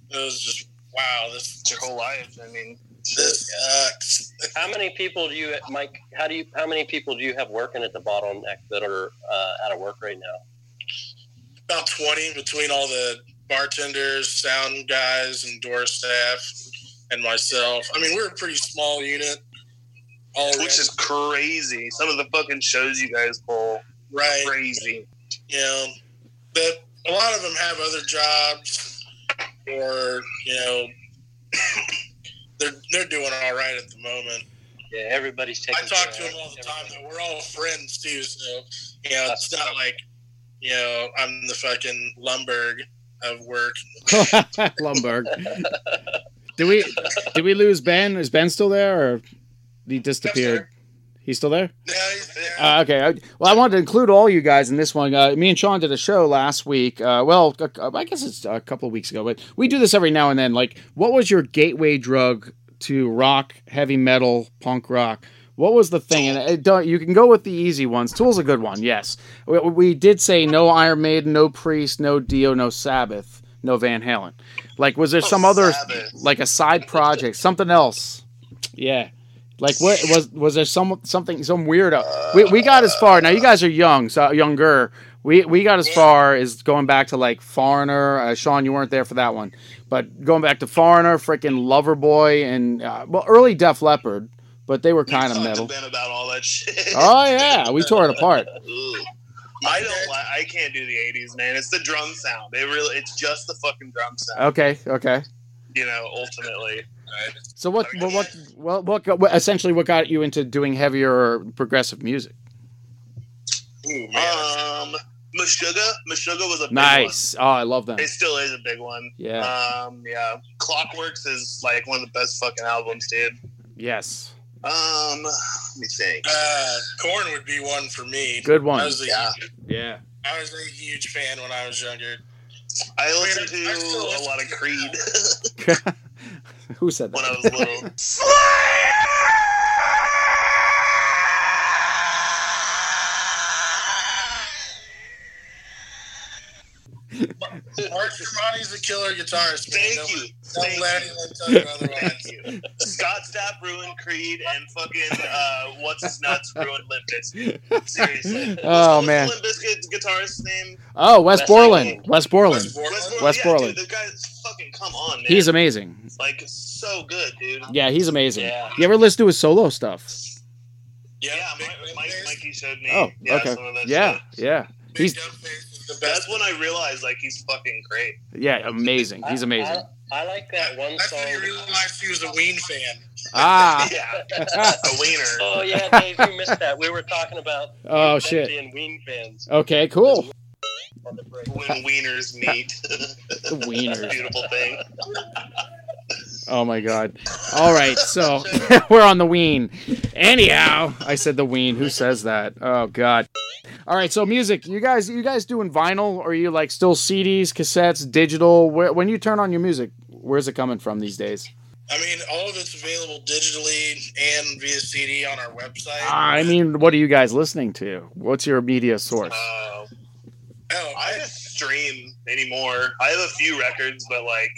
S7: It was just wow. This
S5: It's your whole life. I mean,
S7: this sucks. (laughs)
S6: How many people do you, Mike? How do you? How many people do you have working at the bottleneck that are uh, out of work right now?
S7: About twenty between all the bartenders, sound guys, and door staff, and myself. I mean, we're a pretty small unit. Already.
S5: which is crazy. Some of the fucking shows you guys pull,
S7: right.
S5: crazy.
S7: you know, but a lot of them have other jobs, or you know, (coughs) they're they're doing all right at the moment.
S6: Yeah, everybody's taking.
S7: I talk to them all the time. That we're all friends too, so you know, it's not like you know I'm the fucking Lumbergh of work. (laughs)
S2: Lumbergh. Did we did we lose Ben? Is Ben still there or he disappeared? He's still there?
S7: Yeah, he's there.
S2: Uh, okay. Well, I wanted to include all you guys in this one. Uh, me and Sean did a show last week. Uh, well, uh, I guess it's a couple of weeks ago, but we do this every now and then. Like, what was your gateway drug to rock, heavy metal, punk rock? What was the thing? And it don't, you can go with the easy ones. Tool's a good one, yes. We, we did say no Iron Maiden, no Priest, no Dio, no Sabbath, no Van Halen. Like, was there some other,
S5: Sabbath.
S2: like a side project, something else? Yeah. Like what was was there some something some weird? We, we got as far now. You guys are young, so younger. We we got as far as going back to like Foreigner. Uh, Sean, you weren't there for that one, but going back to Foreigner, freaking Loverboy, and uh, well, early Def Leppard, but they were kind of metal.
S5: about all that shit.
S2: Oh yeah, we tore it apart. (laughs)
S5: I don't. Like, I can't do the '80s, man. It's the drum sound. It really. It's just the fucking drum sound.
S2: Okay, okay.
S5: You know, ultimately.
S2: So what what what well what, got- what essentially what got you into doing heavier or progressive music?
S7: Ooh, man.
S5: Um, Meshuggah. Meshuggah was a big
S2: Nice. Oh, I love them.
S5: One. It still is a big one.
S2: Yeah.
S5: Um. Yeah. Clockworks is like one of the best fucking albums, dude.
S2: Yes.
S5: Um. Let me think.
S7: Uh, Korn would be one for me.
S2: Good one.
S7: I was a,
S5: Yeah.
S2: Yeah.
S7: I was a huge fan when I was younger.
S5: I listened to
S7: I still
S5: a
S7: listen
S5: lot of Creed (laughs) (laughs) (laughs)
S2: Who said
S5: when I
S2: that?
S5: was little. (laughs)
S7: Mark Tremonti's a killer guitarist, man.
S5: Thank
S7: Don't-
S5: you.
S7: Don't
S5: Thank
S7: let
S5: you.
S7: you (laughs)
S5: Thank you. Scott Stapp ruined Creed and fucking uh, what's his nuts ruined Limp Bizkit. Seriously.
S2: Oh,
S5: What's
S2: man.
S5: Limp Bizkit guitarist's name?
S2: Oh, Wes
S6: Wes
S2: Borland.
S6: Borland.
S2: Wes Borland.
S7: Wes Borland.
S5: Wes
S2: Wes
S5: yeah, Dude, the guy's fucking come on, man.
S2: He's amazing.
S5: Like so good, dude.
S2: Yeah, he's amazing.
S6: Yeah.
S2: You ever listen to his solo stuff?
S7: Yeah,
S5: Yeah, Mike, Mike, Mikey showed me.
S2: Oh,
S5: yeah,
S2: okay.
S5: Some of that
S2: Yeah,
S5: shit.
S2: yeah.
S7: Big
S2: He's
S7: Dumb Face
S5: That's when I realized like he's fucking great.
S2: yeah, amazing. He's amazing.
S6: I, I like that one
S7: That's
S6: song.
S7: when he realized he was a Ween fan.
S2: Ah. (laughs)
S5: Yeah, (laughs) a wiener.
S6: Oh yeah, Dave, you missed that. We were talking about (laughs)
S2: Oh,
S6: Ben
S2: shit.
S6: being Ween fans
S2: Okay, cool.
S6: on the break.
S5: When wieners meet.
S2: The wieners.
S5: Beautiful thing.
S2: Oh my god. All right, so (laughs) we're on the ween. Anyhow, I said the ween. Who says that? Oh god. All right, so music. You guys, you guys doing vinyl, or are you like still CDs, cassettes, digital? Where, when you turn on your music, where's it coming from these days?
S7: I mean, all of it's available digitally and via CD on our website.
S2: I mean, what are you guys listening to? What's your media source?
S5: Uh,
S7: oh,
S5: I
S7: I,
S5: just stream anymore. I have a few records, but like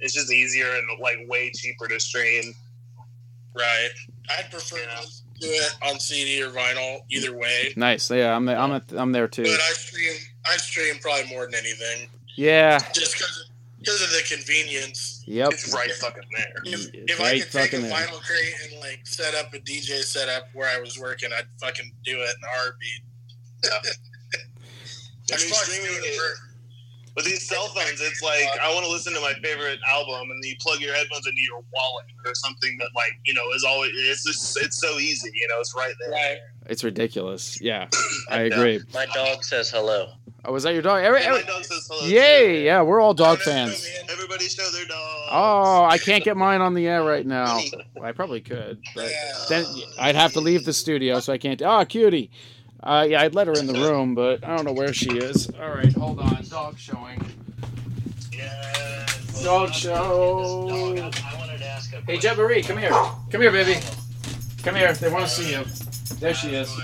S5: it's just easier and like way cheaper to stream.
S7: right. I'd prefer
S5: Yeah.
S7: to do it on CD or vinyl, either way.
S2: Nice. Yeah, I'm I'm I'm there too.
S7: But I stream, I stream probably more than anything,
S2: Yeah.
S7: just because because of the convenience.
S2: Yep.
S5: It's right fucking there.
S7: If,
S2: It's
S7: if I could take a
S2: fucking there.
S7: vinyl crate and like set up a DJ setup where I was working, I'd fucking do it in a heartbeat.
S5: Yeah. (laughs)
S7: I
S5: I mean, streaming
S7: do it
S5: is-
S7: for-
S5: With these cell phones, it's like I want to listen to my favorite album, and then you plug your headphones into your wallet or something that, like, you know, is always it's just it's so easy. You know, it's right there.
S7: Right.
S2: It's ridiculous. Yeah, (coughs) I agree.
S6: My dog says hello.
S2: Oh, was that your dog? Every,
S5: Yeah, my dog says hello.
S2: yay! Yeah, we're all dog fans.
S5: Everybody show their dog.
S2: Oh, I can't get mine on the air right (laughs) now. (laughs) Well, I probably could, but then I'd have to leave the studio, so I can't. Oh, cutie. Uh, yeah, I'd let her in the room, but I don't know where she is. All right, hold on. Dog showing. Yes. Dog show. Hey, Jet Marie, come here. Come here, baby. Come here. They want to see you. There she is.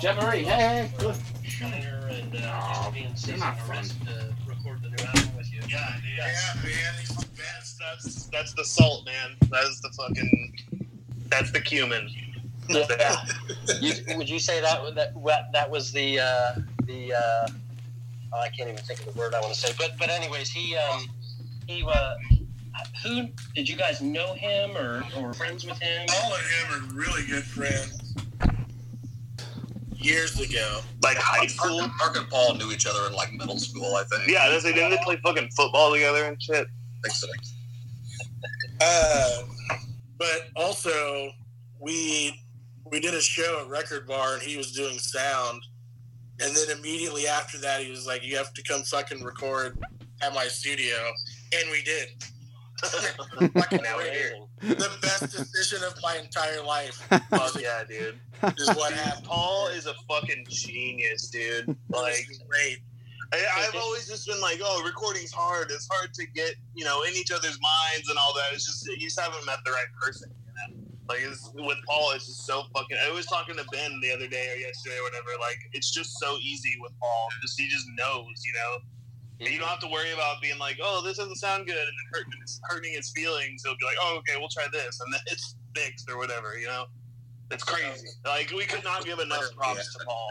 S2: Jet Marie, hey, hey. Look. Oh, you're not fun.
S5: Yeah, yeah, That's, that's that's the salt, man. That is the fucking. That's the cumin.
S6: Yeah. (laughs) You, would you say that that that, that was the uh, the uh, oh, I can't even think of the word I want to say, but but anyways, he um he uh who did you guys know him or or friends with him?
S7: All of him are really good friends. Years ago.
S5: Like high school.
S8: Mark and Paul knew each other in like middle school, I think.
S5: Yeah, they didn't they play fucking football together and shit.
S8: I think so.
S7: Uh, but also, we we did a show at Record Bar, and he was doing sound. And then immediately after that, he was like, "You have to come fucking record at my studio," and we did. (laughs) fucking
S5: Now we're here.
S7: The best decision of my entire life
S5: Fuck yeah, dude.
S7: is what happened.
S5: Paul is a fucking genius, dude. Like,
S7: great.
S5: I, I've always just been like, oh, recording's hard. It's hard to get, you know, in each other's minds and all that. It's just you just haven't met the right person. Like it's, with Paul, it's just so fucking. I was talking to Ben the other day or yesterday or whatever. Like it's just so easy with Paul. Just he just knows, you know. And you don't have to worry about being like, oh, this doesn't sound good, and then hurting, it's hurting his feelings. He'll be like, oh, okay, we'll try this, and then (laughs) it's fixed or whatever, you know. It's crazy. Like we could not give enough props to Paul.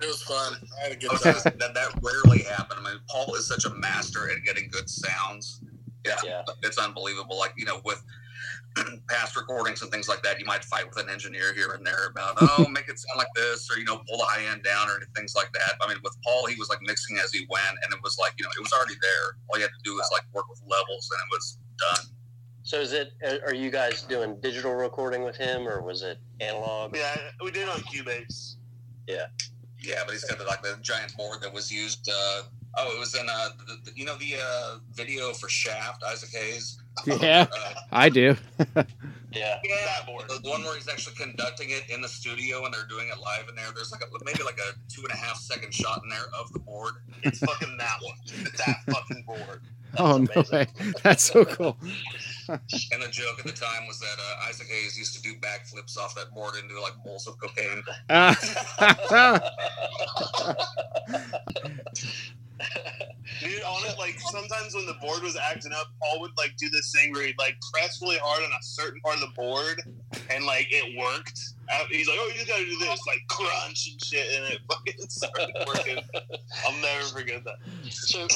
S7: It was fun. I had a good time.
S8: that that rarely happened. I mean, Paul is such a master at getting good sounds. Yeah,
S6: Yeah.
S8: it's unbelievable. Like you know, with past recordings and things like that, you might fight with an engineer here and there about, oh, (laughs) make it sound like this, or you know, pull the high end down, or things like that. I mean, with Paul, he was like mixing as he went, and it was like you know, it was already there. All you had to do was like work with levels, and it was done.
S6: So is it? Are you guys doing digital recording with him, or was it analog?
S5: Yeah, we did on Cubase.
S6: Yeah.
S8: Yeah, but he's got the, like the giant board that was used. Uh, oh, it was in uh, the, the, you know the uh, video for Shaft, Isaac Hayes.
S2: Yeah,
S8: Uh,
S2: I do.
S6: Yeah.
S5: That board.
S8: The, the one where he's actually conducting it in the studio and they're doing it live in there. There's like a, maybe like a two and a half second shot in there of the board.
S5: It's fucking that one. That fucking board.
S2: oh no way, that's so cool.
S8: And the joke at the time was that uh, Isaac Hayes used to do backflips off that board and do like bowls of cocaine. (laughs) (laughs)
S5: Dude, on it, like sometimes when the board was acting up, Paul would like do this thing where he'd like press really hard on a certain part of the board, and like it worked. Uh, He's like, "Oh, you just gotta do this," like crunch and shit, and it (laughs) fucking started working. I'll never forget that.
S6: So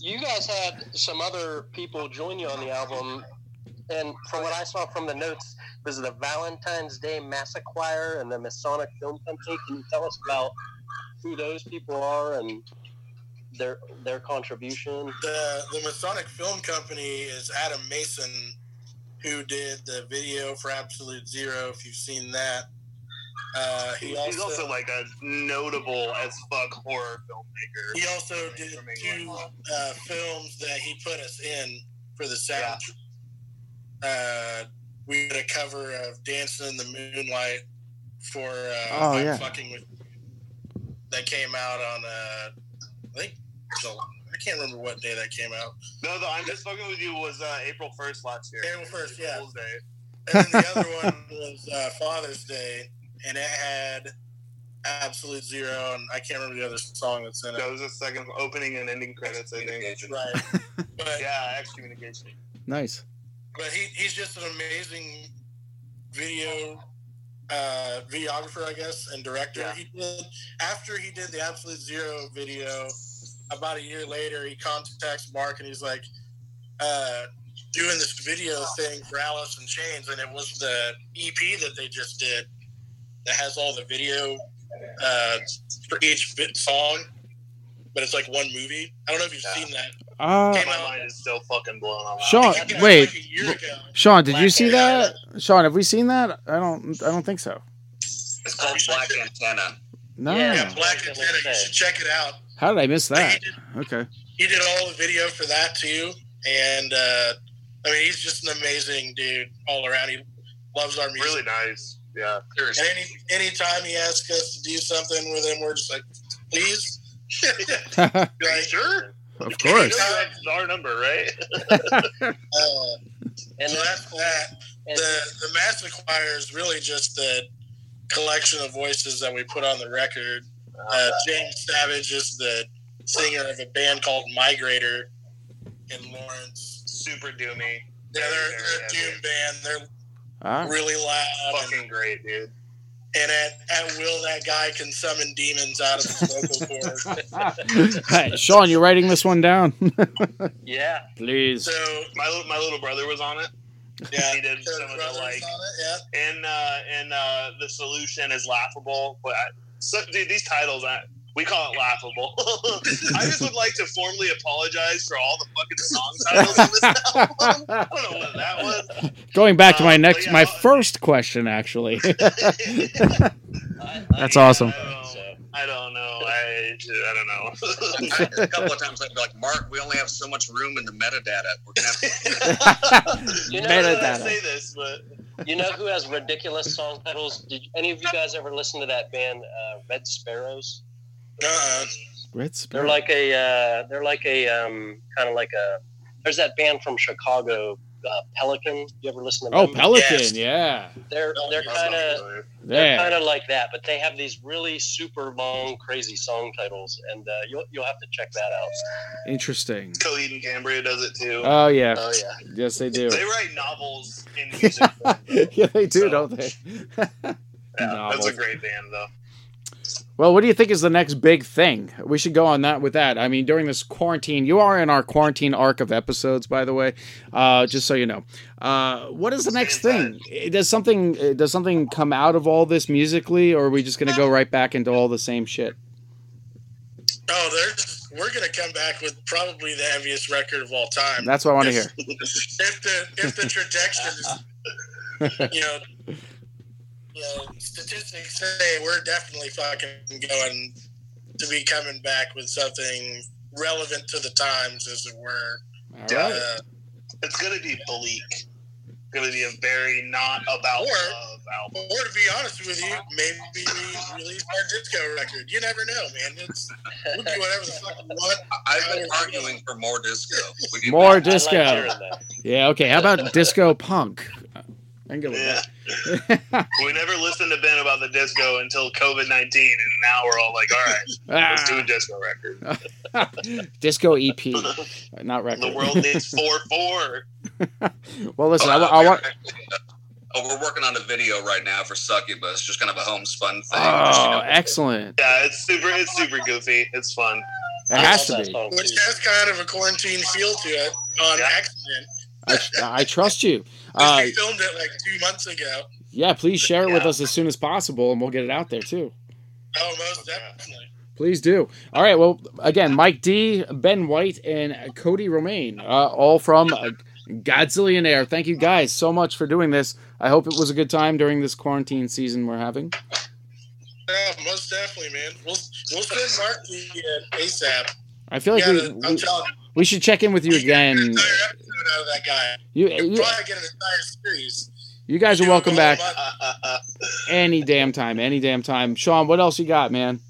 S6: you guys had some other people join you on the album, and from what I saw from the notes, this is the Valentine's Day Massacre and the Masonic Film Company. Can you tell us about who those people are and their their contribution?
S7: the the Masonic Film Company is Adam Mason, who did the video for Absolute Zero. If you've seen that, uh, he
S5: He's also like a notable as fuck horror filmmaker.
S7: he also did two uh, films that he put us in for the sound. Uh, we did a cover of "Dancing in the Moonlight" for uh,
S2: Oh, yeah.
S7: fucking with. That came out on uh, I think so. I can't remember what day that came out.
S5: No, the I'm just fucking with you was uh, April first last year.
S7: April 1st, yeah.
S5: Fool's Day.
S7: And then the (laughs) other one was uh, Father's Day, and it had Absolute Zero, and I can't remember the other song that's in it.
S5: That was the second opening and ending credits, I think.
S7: Right. (laughs) But
S5: Yeah, excommunication.
S2: nice.
S7: but he, he's just an amazing video uh, videographer, I guess, and director.
S5: Yeah.
S7: He did after he did the Absolute Zero video. About a year later, he contacts Mark and he's like, uh, doing this video thing for Alice in Chains, and it was the EP that they just did that has all the video uh, for each bit song. but it's like one movie. I don't know if you've seen that.
S2: Uh,
S7: Came
S5: My mind is still fucking blown on that.
S2: Sean,
S7: It came out
S2: wait,
S7: like ago.
S2: Sean, did you
S5: Black
S2: see that? Sean, have we seen that? I don't. I don't think so.
S8: It's called Black Antenna.
S2: No.
S6: Yeah.
S7: Yeah, Black Antenna. You should check it out.
S2: How did I miss
S7: He
S2: that?
S7: did,
S2: Okay.
S7: he did all the video for that too, and uh, I mean he's just an amazing dude all around. He loves our music.
S5: Really nice. Yeah.
S7: And any anytime he asks us to do something with him, we're just like, please. (laughs) (laughs)
S2: of
S5: Are you
S7: Like,
S5: sure?
S2: course.
S5: You know that's our number, right? (laughs)
S7: uh,
S6: And
S7: so that's that.
S6: and-
S7: The the Master Choir is really just the collection of voices that we put on the record. Uh, James Savage is the singer of a band called Migrator in Lawrence.
S5: Super doomy.
S7: Yeah, they're, they're a doom band. They're
S2: Ah.
S7: really loud. And,
S5: Fucking great, dude.
S7: and at, at will, that guy can summon demons out of his vocal cords. (laughs)
S2: Hey, Sean, you're writing this one down? (laughs)
S6: yeah,
S2: Please.
S7: So,
S5: My my little brother was on it.
S7: yeah.
S5: He did some of the, like-
S7: it, yeah.
S5: and uh, and uh, the solution is laughable. But I, so, dude, these titles, I, we call it laughable. (laughs) I just would like to formally apologize for all the fucking song titles in this album. (laughs) I don't know what that was.
S2: Going back to my
S5: Um,
S2: next,
S5: yeah,
S2: my first question, actually.
S6: I, (laughs)
S2: That's awesome.
S5: I don't,
S6: So,
S5: I don't know. I, I don't know.
S8: I, a couple of times I'd be like, Mark, we only have so much room in the metadata. We're gonna have
S6: you know,
S5: I didn't
S2: Metadata.
S5: say this, but
S6: you know who has ridiculous song titles? Did any of you guys ever listen to that band uh, Red Sparowes?
S7: Uh-uh.
S2: Red
S6: Sparowes.
S2: They're
S6: like a uh, they're like a um, kind of like a. There's that band from Chicago, uh, Pelican. You ever listen to Them? oh.
S2: Pelican.
S7: Yes.
S2: Yeah.
S6: They're they're kind of they're kind of like that, but they have these really super long, crazy song titles, and uh, you'll you'll have to check that out.
S2: Interesting.
S5: Coheed and Cambria does it too.
S2: Oh yeah.
S6: Oh yeah,
S2: Yes, they do.
S5: they write novels in (laughs) music.
S2: yeah, they do,
S5: So-
S2: don't they? (laughs)
S5: Yeah, that's a great band, though.
S2: Well, what do you think is the next big thing? We should go on that with that. I mean, during this quarantine, you are in our quarantine arc of episodes, by the way. Uh, just so you know, uh, what is the next thing? Does something uh, does something come out of all this musically, or are we just gonna go right back into all the same shit?
S7: Oh, there's. We're gonna come back with probably the heaviest record of all time.
S2: That's what I want to hear. (laughs)
S7: if the if the trajectory, (laughs) you know, you know, statistics say we're definitely fucking going to be coming back with something relevant to the times, as it were.
S2: All right.
S7: Uh,
S5: It's going to be bleak. Going to be a very not about
S7: Or-
S5: love album.
S7: or to be honest with you, maybe we release our disco record. You never know, man. It's we'll do whatever the fuck we want.
S8: I've been arguing for more disco.
S2: More
S8: more.
S2: Disco.
S6: like.
S2: Yeah. Okay. How about disco punk? I can go with
S5: Yeah.
S2: that. (laughs)
S5: We never listened to Ben about the disco until COVID 19, and now we're all like, all right, let's do a
S2: Ah,
S5: disco record. (laughs)
S2: disco EP, (laughs) not record.
S5: The world needs 4 4.
S2: well, listen. I,
S8: Oh,
S2: wa- I want.
S8: Oh, we're working on a video right now for Succubus, just kind of a homespun thing. just, you
S2: Oh,
S8: know,
S2: excellent!
S5: Yeah, it's super, it's super goofy. It's fun.
S2: It has to be.
S7: Which has kind of a quarantine feel to it on
S5: Yeah.
S7: accident.
S2: I, I trust you. Uh,
S7: we filmed it like two months ago.
S2: yeah, please share it with us as soon as possible, and we'll get it out there too.
S7: Oh, most definitely.
S2: Please do. All right. Well, again, Mike D, Ben White, and Cody Romaine, uh, all from uh, Godzillionaire. Thank you guys so much for doing this. I hope it was a good time during this quarantine season we're having.
S7: Yeah, most definitely, man. We'll we'll send Mark the uh, ASAP.
S2: I feel like
S7: Yeah,
S2: we, we, we should check in with you
S7: you,
S2: again.
S7: An entire episode out of that guy.
S2: You,
S7: You'll
S2: you,
S7: probably get an entire series.
S2: you guys are welcome back (laughs) any damn time. Any damn time. Sean, what else you got, man?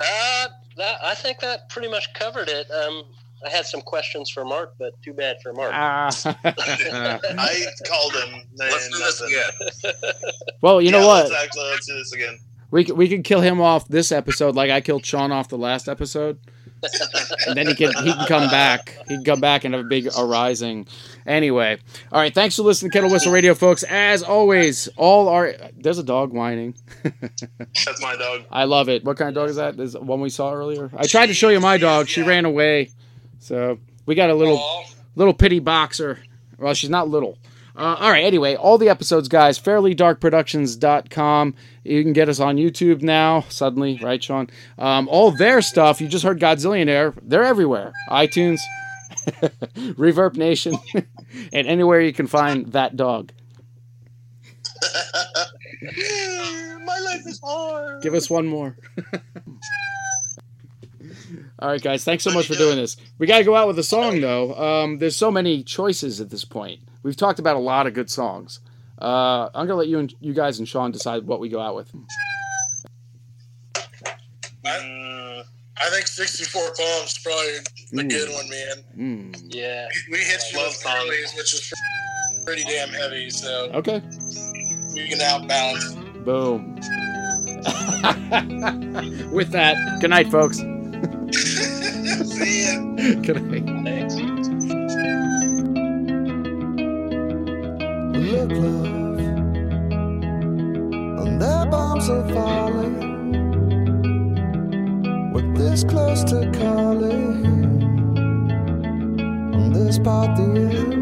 S6: Uh, that, I think that pretty much covered it. Um, I had some questions for Mark, but too bad for Mark.
S2: Ah. (laughs) (laughs)
S5: I called him.
S8: let's do this again.
S2: well, you know what?
S5: Let's, let's do this again.
S2: We we could kill him off this episode like I killed Sean off the last episode. And then he can he can come back. He can come back and have a big arising. Anyway, all right. Thanks for listening to Kettle Whistle Radio, folks. As always, all our there's a dog whining. (laughs)
S5: That's my dog.
S2: I love it. What kind of dog is that? Is one we saw earlier? I tried to show you my dog. She
S5: Yeah.
S2: ran away. So we got a little
S8: Aw.
S2: little pity boxer. Well, she's not little. Uh, all right. Anyway, all the episodes, guys, fairlydarkproductions.com. You can get us on YouTube now, suddenly, right, Sean? Um, all their stuff, you just heard Godzillionaire, they're everywhere. iTunes, (laughs) Reverb Nation, (laughs) and anywhere you can find that dog. (laughs)
S5: My life is hard.
S2: Give us one more. All right, guys. Thanks so much for doing this. We got to go out with a song, though. Um, there's so many choices at this point. We've talked about a lot of good songs. Uh, I'm gonna let you and you guys and Sean decide what we go out with.
S7: I, I think 64 Palms is probably a good one, man.
S2: Mm.
S6: Yeah.
S7: We hit you
S5: Love
S7: with. Harleys, which is pretty damn heavy, so
S2: Okay.
S7: we can outbalance.
S2: Boom. (laughs) with that, good night, folks. (laughs)
S7: See ya. (laughs)
S2: Good night.
S10: Look, love, and their bombs are falling. We're this close to calling. And this part the end.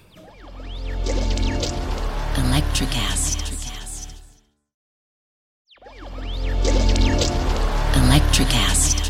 S11: Electrocast. Electrocast.